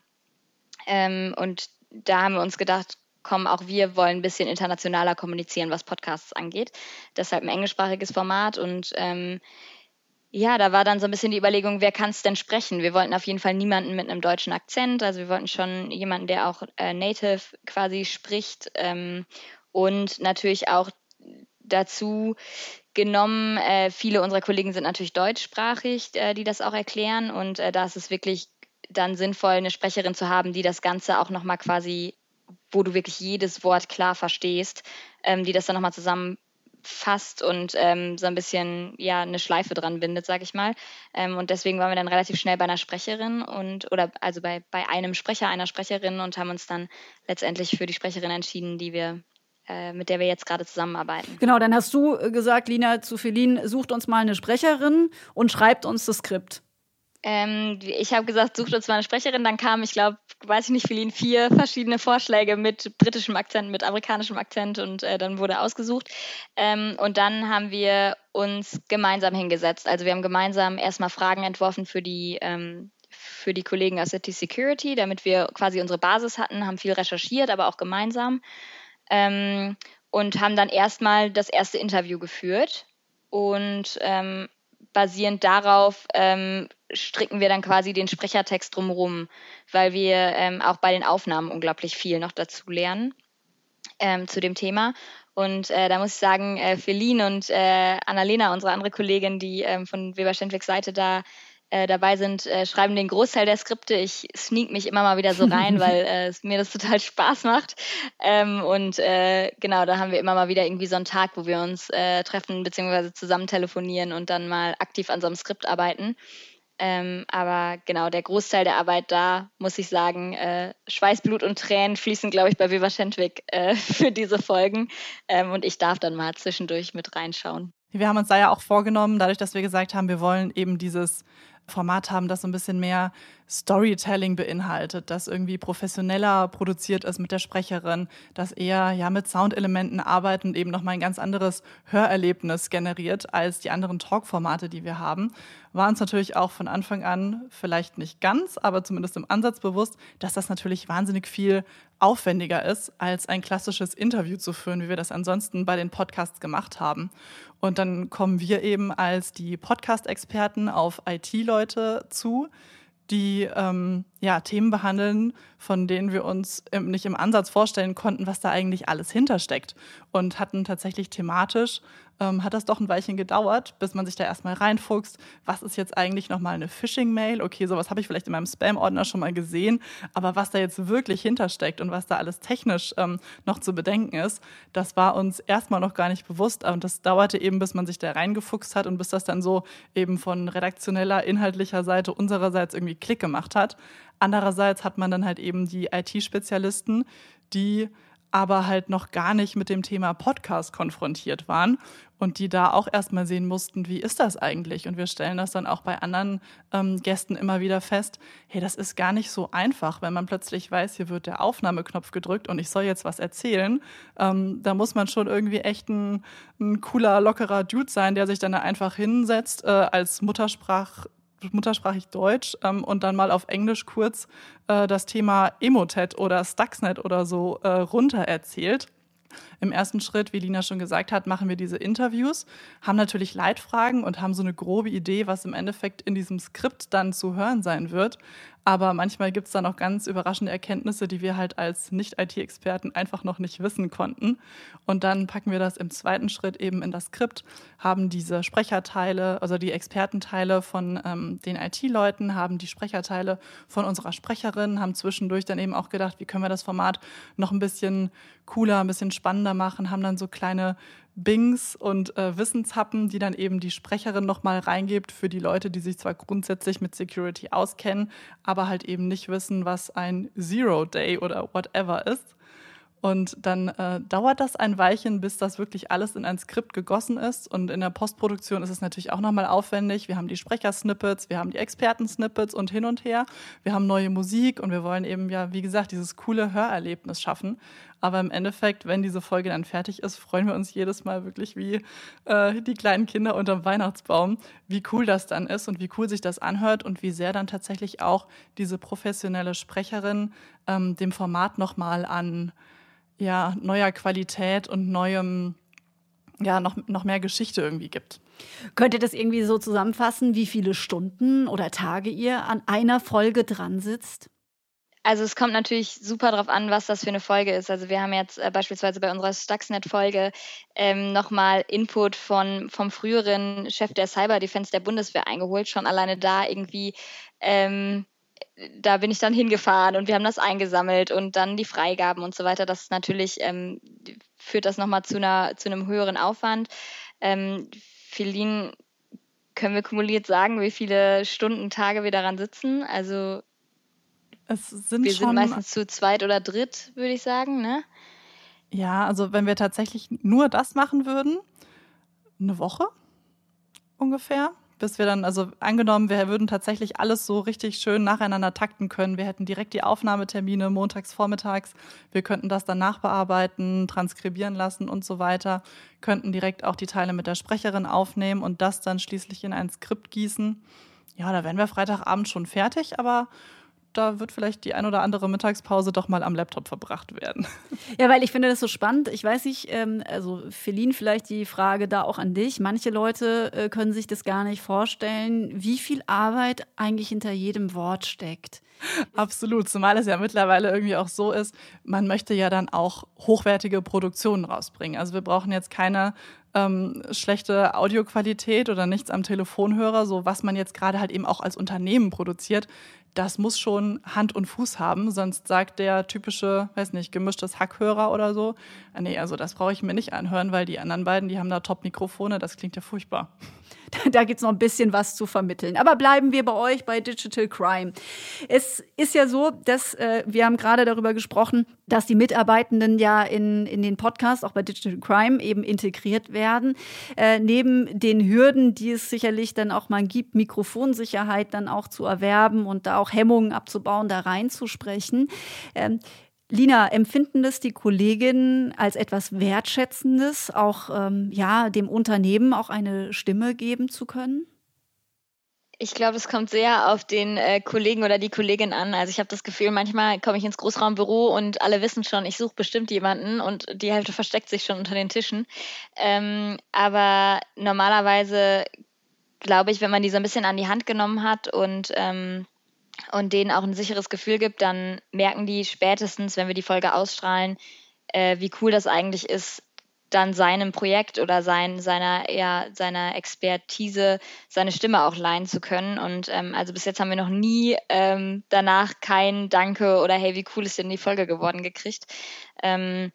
ähm, und da haben wir uns gedacht, komm, auch wir wollen ein bisschen internationaler kommunizieren, was Podcasts angeht. Deshalb ein englischsprachiges Format und ähm, ja, da war dann so ein bisschen die Überlegung, wer kann es denn sprechen? Wir wollten auf jeden Fall niemanden mit einem deutschen Akzent, also wir wollten schon jemanden, der auch äh, native quasi spricht ähm, und natürlich auch dazu genommen, äh, viele unserer Kollegen sind natürlich deutschsprachig, äh, die das auch erklären und äh, da ist es wirklich dann sinnvoll, eine Sprecherin zu haben, die das Ganze auch nochmal quasi, wo du wirklich jedes Wort klar verstehst, ähm, die das dann nochmal zusammenfasst fasst und ähm, so ein bisschen ja eine Schleife dran bindet, sag ich mal. Ähm, und deswegen waren wir dann relativ schnell bei einer Sprecherin und oder also bei, bei einem Sprecher, einer Sprecherin und haben uns dann letztendlich für die Sprecherin entschieden, die wir äh, mit der wir jetzt gerade zusammenarbeiten. Genau, dann hast du äh, gesagt, Lina zu Feline, sucht uns mal eine Sprecherin und schreibt uns das Skript. Ähm, ich habe gesagt, sucht uns mal eine Sprecherin. Dann kam, ich glaube, weiß ich nicht, Feline, vier verschiedene Vorschläge mit britischem Akzent, mit amerikanischem Akzent und äh, dann wurde ausgesucht. Ähm, und dann haben wir uns gemeinsam hingesetzt. Also wir haben gemeinsam erstmal Fragen entworfen für die ähm, für die Kollegen aus City Security, damit wir quasi unsere Basis hatten, haben viel recherchiert, aber auch gemeinsam ähm, und haben dann erstmal das erste Interview geführt und ähm, basierend darauf ähm, stricken wir dann quasi den Sprechertext drumherum, weil wir ähm, auch bei den Aufnahmen unglaublich viel noch dazu lernen ähm, zu dem Thema. Und äh, da muss ich sagen, äh, Feline und äh, Annalena, unsere andere Kollegin, die ähm, von Weber Schendwicks Seite da äh, dabei sind, äh, schreiben den Großteil der Skripte. Ich sneak mich immer mal wieder so rein, weil äh, es mir das total Spaß macht. Ähm, und äh, genau, da haben wir immer mal wieder irgendwie so einen Tag, wo wir uns äh, treffen bzw. zusammen telefonieren und dann mal aktiv an so einem Skript arbeiten. Ähm, aber genau, der Großteil der Arbeit da, muss ich sagen, äh, Schweiß, Blut und Tränen fließen, glaube ich, bei Weber Schendwick äh, für diese Folgen. Ähm, und ich darf dann mal zwischendurch mit reinschauen. Wir haben uns da ja auch vorgenommen, dadurch, dass wir gesagt haben, wir wollen eben dieses Format haben, das so ein bisschen mehr Storytelling beinhaltet, das irgendwie professioneller produziert ist mit der Sprecherin, das eher ja mit Soundelementen arbeitet und eben nochmal ein ganz anderes Hörerlebnis generiert als die anderen Talkformate, die wir haben, war uns natürlich auch von Anfang an vielleicht nicht ganz, aber zumindest im Ansatz bewusst, dass das natürlich wahnsinnig viel aufwendiger ist, als ein klassisches Interview zu führen, wie wir das ansonsten bei den Podcasts gemacht haben. Und dann kommen wir eben als die Podcast-Experten auf IT-Leute zu, die ähm, ja, Themen behandeln, von denen wir uns im, nicht im Ansatz vorstellen konnten, was da eigentlich alles hintersteckt. Und hatten tatsächlich thematisch, ähm, hat das doch ein Weilchen gedauert, bis man sich da erstmal reinfuchst. Was ist jetzt eigentlich nochmal eine Phishing-Mail? Okay, sowas habe ich vielleicht in meinem Spam-Ordner schon mal gesehen, aber was da jetzt wirklich hintersteckt und was da alles technisch ähm, noch zu bedenken ist, das war uns erstmal noch gar nicht bewusst. Und das dauerte eben, bis man sich da reingefuchst hat und bis das dann so eben von redaktioneller, inhaltlicher Seite unsererseits irgendwie Klick gemacht hat. Andererseits hat man dann halt eben die IT-Spezialisten, die aber halt noch gar nicht mit dem Thema Podcast konfrontiert waren und die da auch erstmal sehen mussten, wie ist das eigentlich? Und wir stellen das dann auch bei anderen ähm, Gästen immer wieder fest, hey, das ist gar nicht so einfach, wenn man plötzlich weiß, hier wird der Aufnahmeknopf gedrückt und ich soll jetzt was erzählen. Ähm, da muss man schon irgendwie echt ein, ein, cooler, lockerer Dude sein, der sich dann da einfach hinsetzt äh, als Muttersprach muttersprachig Deutsch ähm, und dann mal auf Englisch kurz äh, das Thema Emotet oder Stuxnet oder so äh, runter erzählt. Im ersten Schritt, wie Lina schon gesagt hat, machen wir diese Interviews, haben natürlich Leitfragen und haben so eine grobe Idee, was im Endeffekt in diesem Skript dann zu hören sein wird. Aber manchmal gibt es da noch ganz überraschende Erkenntnisse, die wir halt als Nicht-IT-Experten einfach noch nicht wissen konnten. Und dann packen wir das im zweiten Schritt eben in das Skript, haben diese Sprecherteile, also die Expertenteile von ähm, den IT-Leuten, haben die Sprecherteile von unserer Sprecherin, haben zwischendurch dann eben auch gedacht, wie können wir das Format noch ein bisschen cooler, ein bisschen spannender machen, haben dann so kleine Bings und äh, Wissenshappen, die dann eben die Sprecherin nochmal reingibt für die Leute, die sich zwar grundsätzlich mit Security auskennen, aber halt eben nicht wissen, was ein Zero Day oder whatever ist. Und dann äh, dauert das ein Weilchen, bis das wirklich alles in ein Skript gegossen ist. Und in der Postproduktion ist es natürlich auch nochmal aufwendig. Wir haben die Sprechersnippets, wir haben die Expertensnippets und hin und her. Wir haben neue Musik und wir wollen eben ja, wie gesagt, dieses coole Hörerlebnis schaffen. Aber im Endeffekt, wenn diese Folge dann fertig ist, freuen wir uns jedes Mal wirklich wie äh, die kleinen Kinder unterm Weihnachtsbaum, wie cool das dann ist und wie cool sich das anhört und wie sehr dann tatsächlich auch diese professionelle Sprecherin ähm, dem Format nochmal an ja, neuer Qualität und neuem, ja, noch, noch mehr Geschichte irgendwie gibt. Könnt ihr das irgendwie so zusammenfassen, wie viele Stunden oder Tage ihr an einer Folge dran sitzt? Also es kommt natürlich super darauf an, was das für eine Folge ist. Also wir haben jetzt äh, beispielsweise bei unserer Stuxnet-Folge ähm, nochmal Input von, vom früheren Chef der Cyber Defense der Bundeswehr eingeholt. Schon alleine da irgendwie ähm, da bin ich dann hingefahren und wir haben das eingesammelt und dann die Freigaben und so weiter. Das ist natürlich ähm, führt das nochmal zu, einer, zu einem höheren Aufwand. Ähm, Feline, können wir kumuliert sagen, wie viele Stunden, Tage wir daran sitzen? Also es sind wir sind meistens zu zweit oder dritt, würde ich sagen, ne? Ja, also wenn wir tatsächlich nur das machen würden, eine Woche ungefähr bis wir dann, also angenommen, wir würden tatsächlich alles so richtig schön nacheinander takten können. Wir hätten direkt die Aufnahmetermine montags, vormittags. Wir könnten das dann nachbearbeiten, transkribieren lassen und so weiter. Könnten direkt auch die Teile mit der Sprecherin aufnehmen und das dann schließlich in ein Skript gießen. Ja, da wären wir Freitagabend schon fertig, aber da wird vielleicht die ein oder andere Mittagspause doch mal am Laptop verbracht werden. Ja, weil ich finde das so spannend. Ich weiß nicht, ähm, also Feline, vielleicht die Frage da auch an dich. Manche Leute äh, können sich das gar nicht vorstellen, wie viel Arbeit eigentlich hinter jedem Wort steckt. Absolut, zumal es ja mittlerweile irgendwie auch so ist, man möchte ja dann auch hochwertige Produktionen rausbringen. Also wir brauchen jetzt keine ähm, schlechte Audioqualität oder nichts am Telefonhörer, so was man jetzt gerade halt eben auch als Unternehmen produziert das muss schon Hand und Fuß haben, sonst sagt der typische, weiß nicht, gemischtes Hackhörer oder so, ah, nee, also das brauche ich mir nicht anhören, weil die anderen beiden, die haben da Top-Mikrofone, das klingt ja furchtbar. Da gibt es noch ein bisschen was zu vermitteln. Aber bleiben wir bei euch bei Digital Crime. Es ist ja so, dass äh, wir haben gerade darüber gesprochen, dass die Mitarbeitenden ja in, in den Podcast, auch bei Digital Crime, eben integriert werden. Äh, neben den Hürden, die es sicherlich dann auch mal gibt, Mikrofonsicherheit dann auch zu erwerben und da auch Hemmungen abzubauen, da reinzusprechen. Ähm, Lina, empfinden das die Kolleginnen als etwas Wertschätzendes, auch ähm, ja, dem Unternehmen auch eine Stimme geben zu können? Ich glaube, es kommt sehr auf den äh, Kollegen oder die Kollegin an. Also ich habe das Gefühl, manchmal komme ich ins Großraumbüro und alle wissen schon, ich suche bestimmt jemanden und die Hälfte versteckt sich schon unter den Tischen. Ähm, aber normalerweise glaube ich, wenn man die so ein bisschen an die Hand genommen hat und ähm, und denen auch ein sicheres Gefühl gibt, dann merken die spätestens, wenn wir die Folge ausstrahlen, äh, wie cool das eigentlich ist, dann seinem Projekt oder sein, seiner, ja, seiner Expertise seine Stimme auch leihen zu können. Und ähm, also bis jetzt haben wir noch nie ähm, danach kein Danke oder hey, wie cool ist denn die Folge geworden gekriegt. Ähm,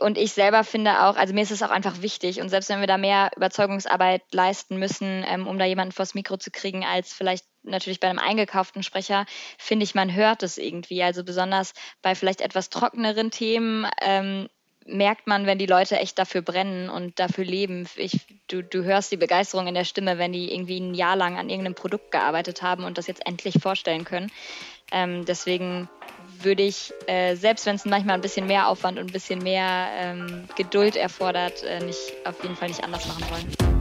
und ich selber finde auch, also mir ist es auch einfach wichtig und selbst wenn wir da mehr Überzeugungsarbeit leisten müssen, ähm, um da jemanden vors Mikro zu kriegen, als vielleicht natürlich bei einem eingekauften Sprecher, finde ich, man hört es irgendwie. Also besonders bei vielleicht etwas trockeneren Themen ähm, merkt man, wenn die Leute echt dafür brennen und dafür leben. Ich, du, du hörst die Begeisterung in der Stimme, wenn die irgendwie ein Jahr lang an irgendeinem Produkt gearbeitet haben und das jetzt endlich vorstellen können. Ähm, deswegen würde ich, äh, selbst wenn es manchmal ein bisschen mehr Aufwand und ein bisschen mehr ähm, Geduld erfordert, äh, nicht, auf jeden Fall nicht anders machen wollen.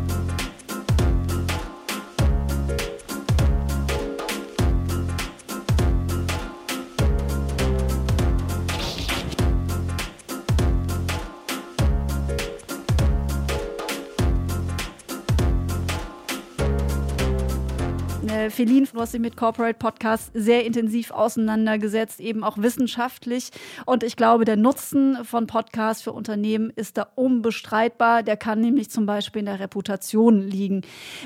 Feline, du hast dich mit Corporate Podcasts sehr intensiv auseinandergesetzt, eben auch wissenschaftlich. Und ich glaube, der Nutzen von Podcasts für Unternehmen ist da unbestreitbar. Der kann nämlich zum Beispiel in der Reputation liegen.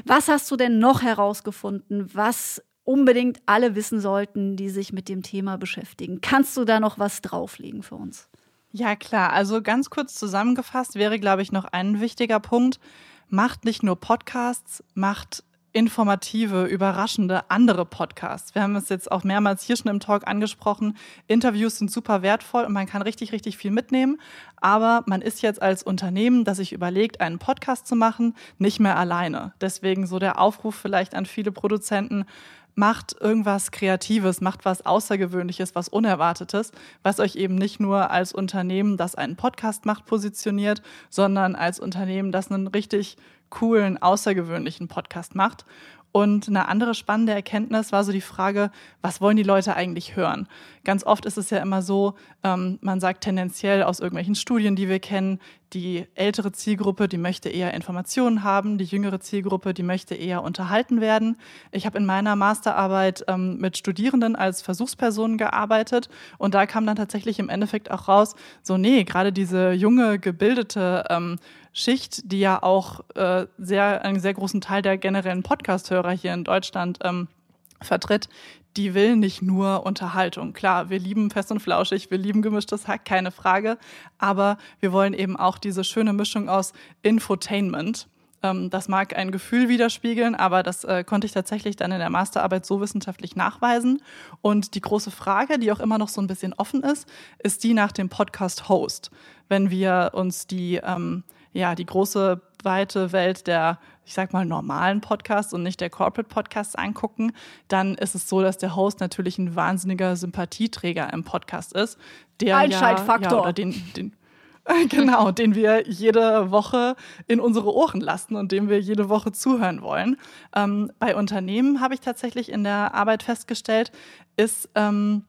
Was hast du denn noch herausgefunden, was unbedingt alle wissen sollten, die sich mit dem Thema beschäftigen? Kannst du da noch was drauflegen für uns? Ja, klar. Also ganz kurz zusammengefasst wäre, glaube ich, noch ein wichtiger Punkt. Macht nicht nur Podcasts, macht informative, überraschende andere Podcasts. Wir haben es jetzt auch mehrmals hier schon im Talk angesprochen. Interviews sind super wertvoll und man kann richtig, richtig viel mitnehmen. Aber man ist jetzt als Unternehmen, das sich überlegt, einen Podcast zu machen, nicht mehr alleine. Deswegen so der Aufruf vielleicht an viele Produzenten, macht irgendwas Kreatives, macht was Außergewöhnliches, was Unerwartetes, was euch eben nicht nur als Unternehmen, das einen Podcast macht, positioniert, sondern als Unternehmen, das einen richtig coolen, außergewöhnlichen Podcast macht. Und eine andere spannende Erkenntnis war so die Frage, was wollen die Leute eigentlich hören? Ganz oft ist es ja immer so, ähm, man sagt tendenziell aus irgendwelchen Studien, die wir kennen, die ältere Zielgruppe, die möchte eher Informationen haben, die jüngere Zielgruppe, die möchte eher unterhalten werden. Ich habe in meiner Masterarbeit ähm, mit Studierenden als Versuchspersonen gearbeitet und da kam dann tatsächlich im Endeffekt auch raus, so nee, gerade diese junge, gebildete ähm, Schicht, die ja auch äh, sehr, einen sehr großen Teil der generellen Podcast-Hörer hier in Deutschland ähm, vertritt, die will nicht nur Unterhaltung. Klar, wir lieben fest und flauschig, wir lieben gemischtes Hack, keine Frage. Aber wir wollen eben auch diese schöne Mischung aus Infotainment. Ähm, das mag ein Gefühl widerspiegeln, aber das äh, konnte ich tatsächlich dann in der Masterarbeit so wissenschaftlich nachweisen. Und die große Frage, die auch immer noch so ein bisschen offen ist, ist die nach dem Podcast-Host. Wenn wir uns die, ähm, ja, die große weite Welt der, ich sag mal, normalen Podcasts und nicht der Corporate Podcasts angucken, dann ist es so, dass der Host natürlich ein wahnsinniger Sympathieträger im Podcast ist. Der Einschaltfaktor. Ja, ja, oder den, den Genau, den wir jede Woche in unsere Ohren lassen und dem wir jede Woche zuhören wollen. Ähm, bei Unternehmen habe ich tatsächlich in der Arbeit festgestellt, ist ähm,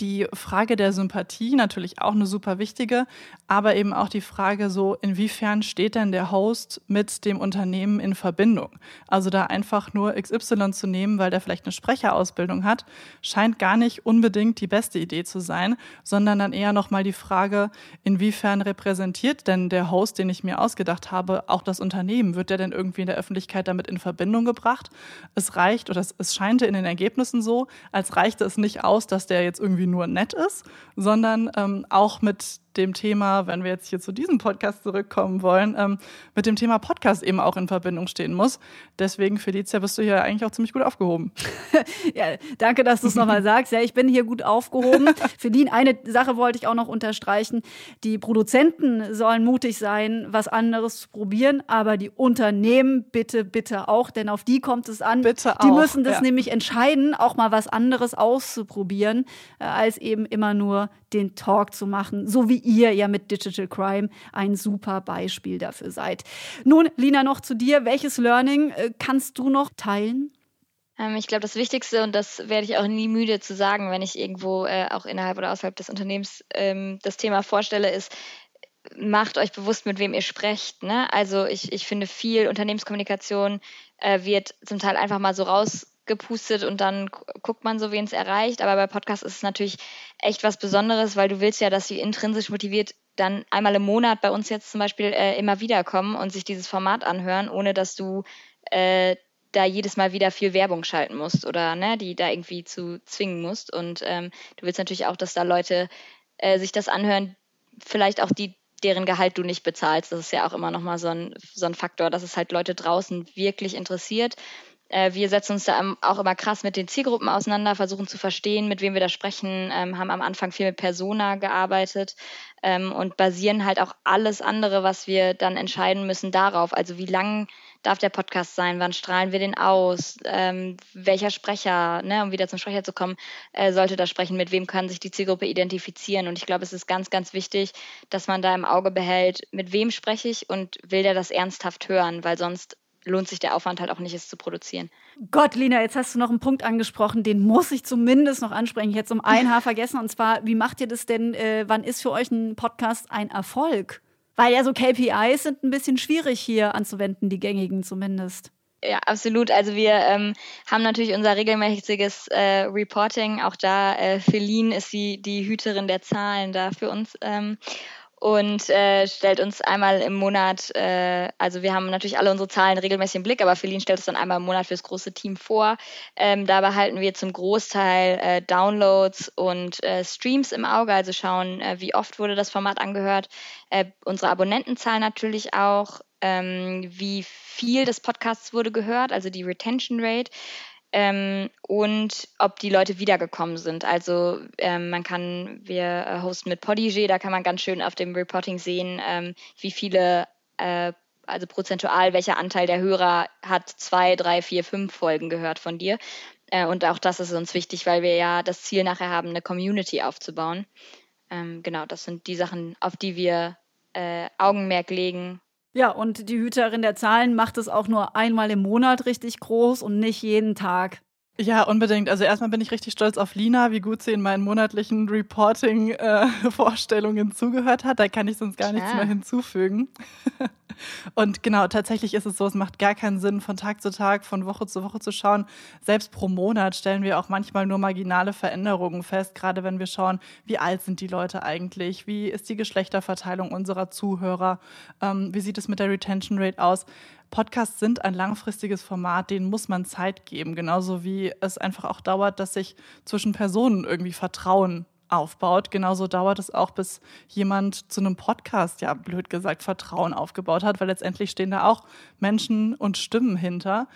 die Frage der Sympathie natürlich auch eine super wichtige, aber eben auch die Frage so, inwiefern steht denn der Host mit dem Unternehmen in Verbindung? Also da einfach nur XY zu nehmen, weil der vielleicht eine Sprecherausbildung hat, scheint gar nicht unbedingt die beste Idee zu sein, sondern dann eher nochmal die Frage, inwiefern repräsentiert denn der Host, den ich mir ausgedacht habe, auch das Unternehmen? Wird der denn irgendwie in der Öffentlichkeit damit in Verbindung gebracht? Es reicht oder es, scheint in den Ergebnissen so, als reichte es nicht aus, dass der jetzt irgendwie nur nett ist, sondern ähm, auch mit dem Thema, wenn wir jetzt hier zu diesem Podcast zurückkommen wollen, ähm, mit dem Thema Podcast eben auch in Verbindung stehen muss. Deswegen, Felicia, bist du hier eigentlich auch ziemlich gut aufgehoben. ja, danke, dass du es nochmal sagst. Ja, ich bin hier gut aufgehoben. Feline, eine Sache wollte ich auch noch unterstreichen. Die Produzenten sollen mutig sein, was anderes zu probieren, aber die Unternehmen bitte, bitte auch, denn auf die kommt es an. Bitte auch. Die müssen das ja. nämlich entscheiden, auch mal was anderes auszuprobieren, äh, als eben immer nur den Talk zu machen, so wie ihr ja mit Digital Crime ein super Beispiel dafür seid. Nun, Lina, noch zu dir. Welches Learning äh, kannst du noch teilen? Ähm, ich glaube, das Wichtigste, und das werde ich auch nie müde zu sagen, wenn ich irgendwo äh, auch innerhalb oder außerhalb des Unternehmens ähm, das Thema vorstelle, ist, macht euch bewusst, mit wem ihr sprecht. Ne? Also ich, ich finde, viel Unternehmenskommunikation äh, wird zum Teil einfach mal so raus gepustet und dann guckt man so, wen es erreicht. Aber bei Podcasts ist es natürlich echt was Besonderes, weil du willst ja, dass sie intrinsisch motiviert dann einmal im Monat bei uns jetzt zum Beispiel äh, immer wieder kommen und sich dieses Format anhören, ohne dass du äh, da jedes Mal wieder viel Werbung schalten musst oder ne, die da irgendwie zu zwingen musst. Und ähm, du willst natürlich auch, dass da Leute äh, sich das anhören, vielleicht auch die, deren Gehalt du nicht bezahlst. Das ist ja auch immer nochmal so ein, so ein Faktor, dass es halt Leute draußen wirklich interessiert. Äh, wir setzen uns da auch immer krass mit den Zielgruppen auseinander, versuchen zu verstehen, mit wem wir da sprechen, ähm, haben am Anfang viel mit Persona gearbeitet ähm, und basieren halt auch alles andere, was wir dann entscheiden müssen, darauf. Also wie lang darf der Podcast sein, wann strahlen wir den aus, ähm, welcher Sprecher, ne, um wieder zum Sprecher zu kommen, äh, sollte da sprechen, mit wem kann sich die Zielgruppe identifizieren. Und ich glaube, es ist ganz, ganz wichtig, dass man da im Auge behält, mit wem spreche ich und will der das ernsthaft hören, weil sonst lohnt sich der Aufwand halt auch nicht, es zu produzieren. Gott, Lina, jetzt hast du noch einen Punkt angesprochen, den muss ich zumindest noch ansprechen. Ich hätte um ein Haar vergessen, und zwar, wie macht ihr das denn, äh, wann ist für euch ein Podcast ein Erfolg? Weil ja so KPIs sind ein bisschen schwierig hier anzuwenden, die gängigen zumindest. Ja, absolut. Also wir ähm, haben natürlich unser regelmäßiges äh, Reporting. Auch da, äh, Feline ist die, die Hüterin der Zahlen da für uns. Ähm, und äh, stellt uns einmal im Monat, äh, also wir haben natürlich alle unsere Zahlen regelmäßig im Blick, aber Feline stellt es dann einmal im Monat für das große Team vor. Ähm, dabei halten wir zum Großteil äh, Downloads und äh, Streams im Auge, also schauen, äh, wie oft wurde das Format angehört. Äh, unsere Abonnentenzahl natürlich auch, ähm, wie viel des Podcasts wurde gehört, also die Retention Rate ähm, und ob die Leute wiedergekommen sind. Also ähm, man kann, wir äh, hosten mit Podigé, da kann man ganz schön auf dem Reporting sehen, ähm, wie viele, äh, also prozentual, welcher Anteil der Hörer hat zwei, drei, vier, fünf Folgen gehört von dir. Äh, und auch das ist uns wichtig, weil wir ja das Ziel nachher haben, eine Community aufzubauen. Ähm, genau, das sind die Sachen, auf die wir äh, Augenmerk legen ja, und die Hüterin der Zahlen macht es auch nur einmal im Monat richtig groß und nicht jeden Tag. Ja, unbedingt. Also erstmal bin ich richtig stolz auf Lina, wie gut sie in meinen monatlichen Reporting-Vorstellungen äh, zugehört hat. Da kann ich sonst gar nichts mehr hinzufügen. Und genau, tatsächlich ist es so, es macht gar keinen Sinn, von Tag zu Tag, von Woche zu Woche zu schauen. Selbst pro Monat stellen wir auch manchmal nur marginale Veränderungen fest, gerade wenn wir schauen, wie alt sind die Leute eigentlich, wie ist die Geschlechterverteilung unserer Zuhörer, ähm, wie sieht es mit der Retention Rate aus Podcasts sind ein langfristiges Format, denen muss man Zeit geben, genauso wie es einfach auch dauert, dass sich zwischen Personen irgendwie Vertrauen aufbaut. Genauso dauert es auch, bis jemand zu einem Podcast, ja blöd gesagt, Vertrauen aufgebaut hat, weil letztendlich stehen da auch Menschen und Stimmen hinter.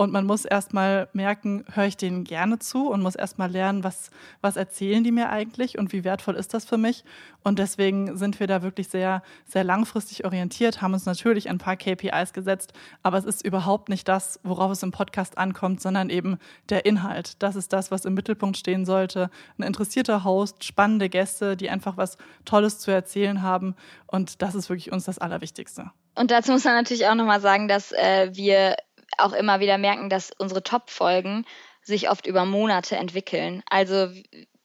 Und man muss erstmal merken, höre ich denen gerne zu und muss erstmal lernen, was, was erzählen die mir eigentlich und wie wertvoll ist das für mich. Und deswegen sind wir da wirklich sehr, sehr langfristig orientiert, haben uns natürlich ein paar KPIs gesetzt, aber es ist überhaupt nicht das, worauf es im Podcast ankommt, sondern eben der Inhalt. Das ist das, was im Mittelpunkt stehen sollte. Ein interessierter Host, spannende Gäste, die einfach was Tolles zu erzählen haben. Und das ist wirklich uns das Allerwichtigste. Und dazu muss man natürlich auch nochmal sagen, dass äh, wir auch immer wieder merken, dass unsere Top-Folgen sich oft über Monate entwickeln. Also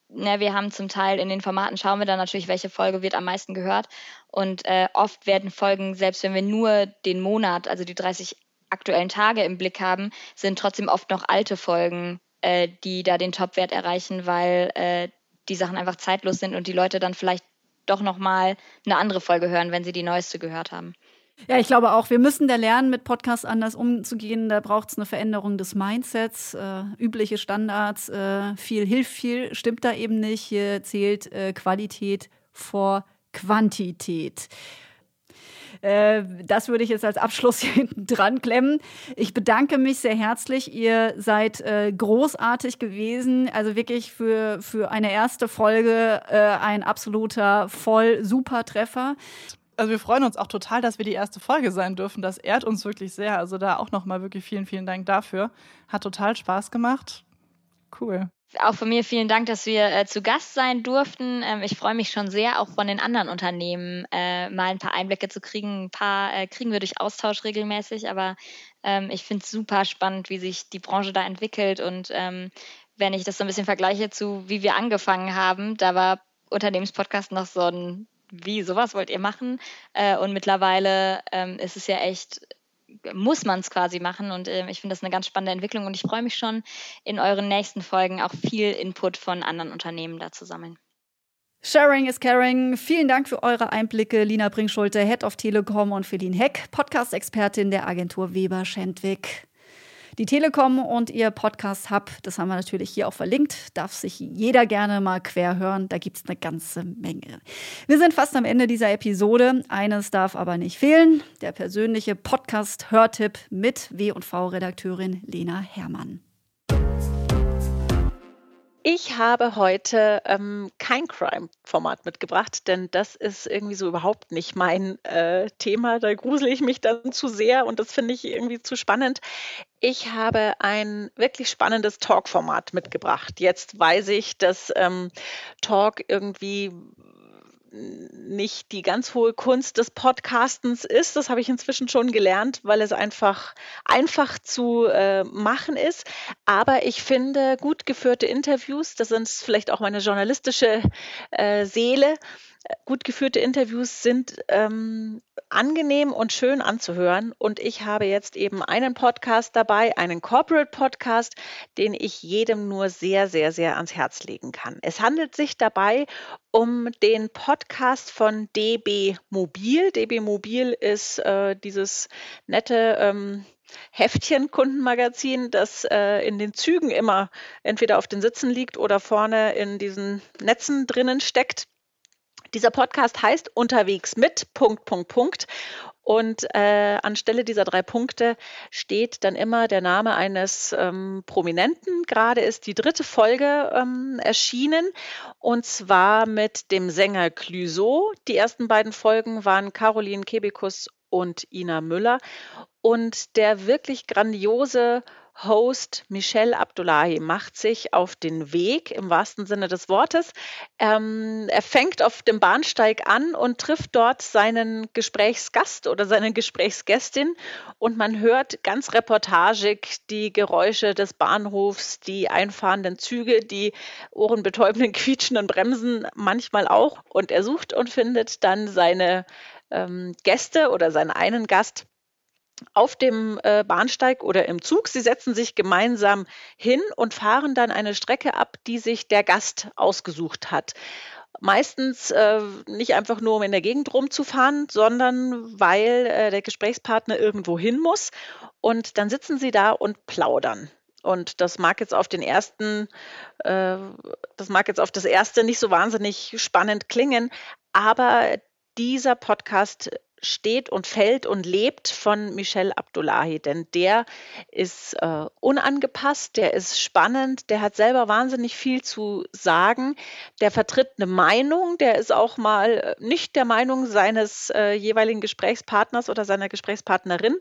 ne, wir haben zum Teil in den Formaten, schauen wir dann natürlich, welche Folge wird am meisten gehört. Und äh, oft werden Folgen, selbst wenn wir nur den Monat, also die 30 aktuellen Tage im Blick haben, sind trotzdem oft noch alte Folgen, äh, die da den Top-Wert erreichen, weil äh, die Sachen einfach zeitlos sind und die Leute dann vielleicht doch nochmal eine andere Folge hören, wenn sie die neueste gehört haben. Ja, ich glaube auch, wir müssen da lernen, mit Podcasts anders umzugehen. Da braucht es eine Veränderung des Mindsets. Äh, übliche Standards, äh, viel hilft viel, stimmt da eben nicht. Hier zählt äh, Qualität vor Quantität. Äh, das würde ich jetzt als Abschluss hier hinten dran klemmen. Ich bedanke mich sehr herzlich. Ihr seid äh, großartig gewesen. Also wirklich für, für eine erste Folge äh, ein absoluter Voll-Super-Treffer also wir freuen uns auch total, dass wir die erste Folge sein dürfen. Das ehrt uns wirklich sehr. Also da auch nochmal wirklich vielen, vielen Dank dafür. Hat total Spaß gemacht. Cool. Auch von mir vielen Dank, dass wir äh, zu Gast sein durften. Ähm, ich freue mich schon sehr, auch von den anderen Unternehmen äh, mal ein paar Einblicke zu kriegen. Ein paar äh, kriegen wir durch Austausch regelmäßig, aber ähm, ich finde es super spannend, wie sich die Branche da entwickelt. Und ähm, wenn ich das so ein bisschen vergleiche zu, wie wir angefangen haben, da war Unternehmenspodcast noch so ein wie, sowas wollt ihr machen? Äh, und mittlerweile ähm, ist es ja echt, muss man es quasi machen. Und äh, ich finde das eine ganz spannende Entwicklung. Und ich freue mich schon, in euren nächsten Folgen auch viel Input von anderen Unternehmen da zu sammeln. Sharing is caring. Vielen Dank für eure Einblicke, Lina Bringschulte, Head of Telekom und Feline Heck, Podcast-Expertin der Agentur Weber Schendwick. Die Telekom und ihr Podcast Hub, das haben wir natürlich hier auch verlinkt, darf sich jeder gerne mal quer hören. Da gibt es eine ganze Menge. Wir sind fast am Ende dieser Episode. Eines darf aber nicht fehlen: der persönliche Podcast-Hörtipp mit W&V-Redakteurin Lena Herrmann. Ich habe heute ähm, kein Crime-Format mitgebracht, denn das ist irgendwie so überhaupt nicht mein äh, Thema. Da grusel ich mich dann zu sehr und das finde ich irgendwie zu spannend. Ich habe ein wirklich spannendes Talk-Format mitgebracht. Jetzt weiß ich, dass ähm, Talk irgendwie nicht die ganz hohe Kunst des Podcastens ist. Das habe ich inzwischen schon gelernt, weil es einfach einfach zu äh, machen ist. Aber ich finde, gut geführte Interviews, das sind vielleicht auch meine journalistische äh, Seele, gut geführte Interviews sind ähm, angenehm und schön anzuhören. Und ich habe jetzt eben einen Podcast dabei, einen Corporate Podcast, den ich jedem nur sehr, sehr, sehr ans Herz legen kann. Es handelt sich dabei um den Podcast von DB Mobil. DB Mobil ist äh, dieses nette ähm, Heftchen Kundenmagazin, das äh, in den Zügen immer entweder auf den Sitzen liegt oder vorne in diesen Netzen drinnen steckt. Dieser Podcast heißt Unterwegs mit Punkt, Punkt, Punkt. Und äh, anstelle dieser drei Punkte steht dann immer der Name eines ähm, Prominenten. Gerade ist die dritte Folge ähm, erschienen und zwar mit dem Sänger Clüso. Die ersten beiden Folgen waren Caroline Kebekus und Ina Müller. Und der wirklich grandiose Host Michel Abdullahi macht sich auf den Weg im wahrsten Sinne des Wortes. Ähm, er fängt auf dem Bahnsteig an und trifft dort seinen Gesprächsgast oder seine Gesprächsgästin. Und man hört ganz reportagig die Geräusche des Bahnhofs, die einfahrenden Züge, die ohrenbetäubenden quietschenden Bremsen manchmal auch. Und er sucht und findet dann seine ähm, Gäste oder seinen einen Gast auf dem äh, Bahnsteig oder im Zug. Sie setzen sich gemeinsam hin und fahren dann eine Strecke ab, die sich der Gast ausgesucht hat. Meistens äh, nicht einfach nur, um in der Gegend rumzufahren, sondern weil äh, der Gesprächspartner irgendwo hin muss. Und dann sitzen sie da und plaudern. Und das mag jetzt auf den ersten, äh, das mag jetzt auf das erste nicht so wahnsinnig spannend klingen, aber dieser Podcast steht und fällt und lebt von Michel Abdullahi, denn der ist äh, unangepasst, der ist spannend, der hat selber wahnsinnig viel zu sagen, der vertritt eine Meinung, der ist auch mal äh, nicht der Meinung seines äh, jeweiligen Gesprächspartners oder seiner Gesprächspartnerin,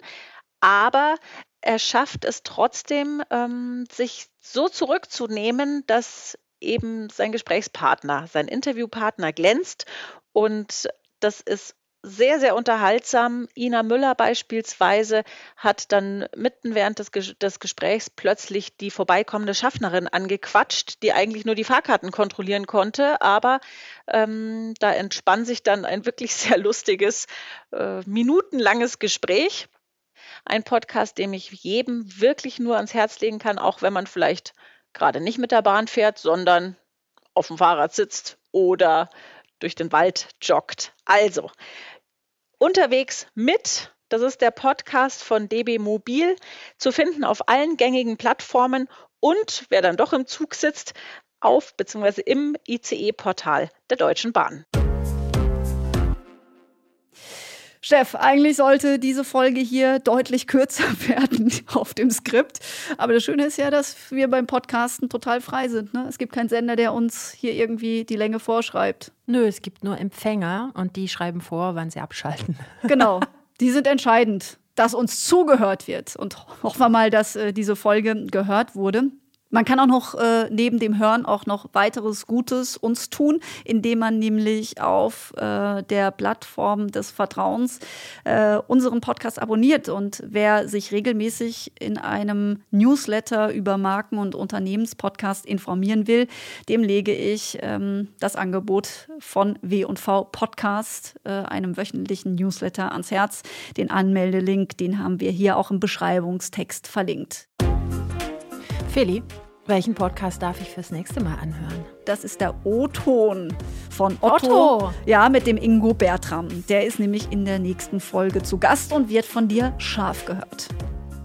aber er schafft es trotzdem, ähm, sich so zurückzunehmen, dass eben sein Gesprächspartner, sein Interviewpartner glänzt. Und das ist sehr, sehr unterhaltsam. Ina Müller beispielsweise hat dann mitten während des, des, Gesprächs plötzlich die vorbeikommende Schaffnerin angequatscht, die eigentlich nur die Fahrkarten kontrollieren konnte. Aber ähm, da entspann sich dann ein wirklich sehr lustiges, äh, minutenlanges Gespräch. Ein Podcast, dem ich jedem wirklich nur ans Herz legen kann, auch wenn man vielleicht gerade nicht mit der Bahn fährt, sondern auf dem Fahrrad sitzt oder durch den Wald joggt. Also, unterwegs mit. Das ist der Podcast von DB Mobil, zu finden auf allen gängigen Plattformen und wer dann doch im Zug sitzt, auf bzw. im ICE-Portal der Deutschen Bahn. Chef, eigentlich sollte diese Folge hier deutlich kürzer werden auf dem Skript. Aber das Schöne ist ja, dass wir beim Podcasten total frei sind. Ne? Es gibt keinen Sender, der uns hier irgendwie die Länge vorschreibt. Nö, es gibt nur Empfänger und die schreiben vor, wann sie abschalten. Genau, die sind entscheidend, dass uns zugehört wird. Und hoffen wir mal, dass äh, diese Folge gehört wurde. Man kann auch noch äh, neben dem Hören auch noch weiteres Gutes uns tun, indem man nämlich auf äh, der Plattform des Vertrauens äh, unseren Podcast abonniert. Und wer sich regelmäßig in einem Newsletter über Marken- und Unternehmenspodcast informieren will, dem lege ich ähm, das Angebot von W&V Podcast, äh, einem wöchentlichen Newsletter, ans Herz. Den Anmeldelink, den haben wir hier auch im Beschreibungstext verlinkt. Feli, welchen Podcast darf ich fürs nächste Mal anhören? Das ist der O-Ton von Otto. Otto. Ja, mit dem Ingo Bertram. Der ist nämlich in der nächsten Folge zu Gast und wird von dir scharf gehört.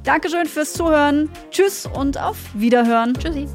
Dankeschön fürs Zuhören. Tschüss und auf Wiederhören. Tschüssi.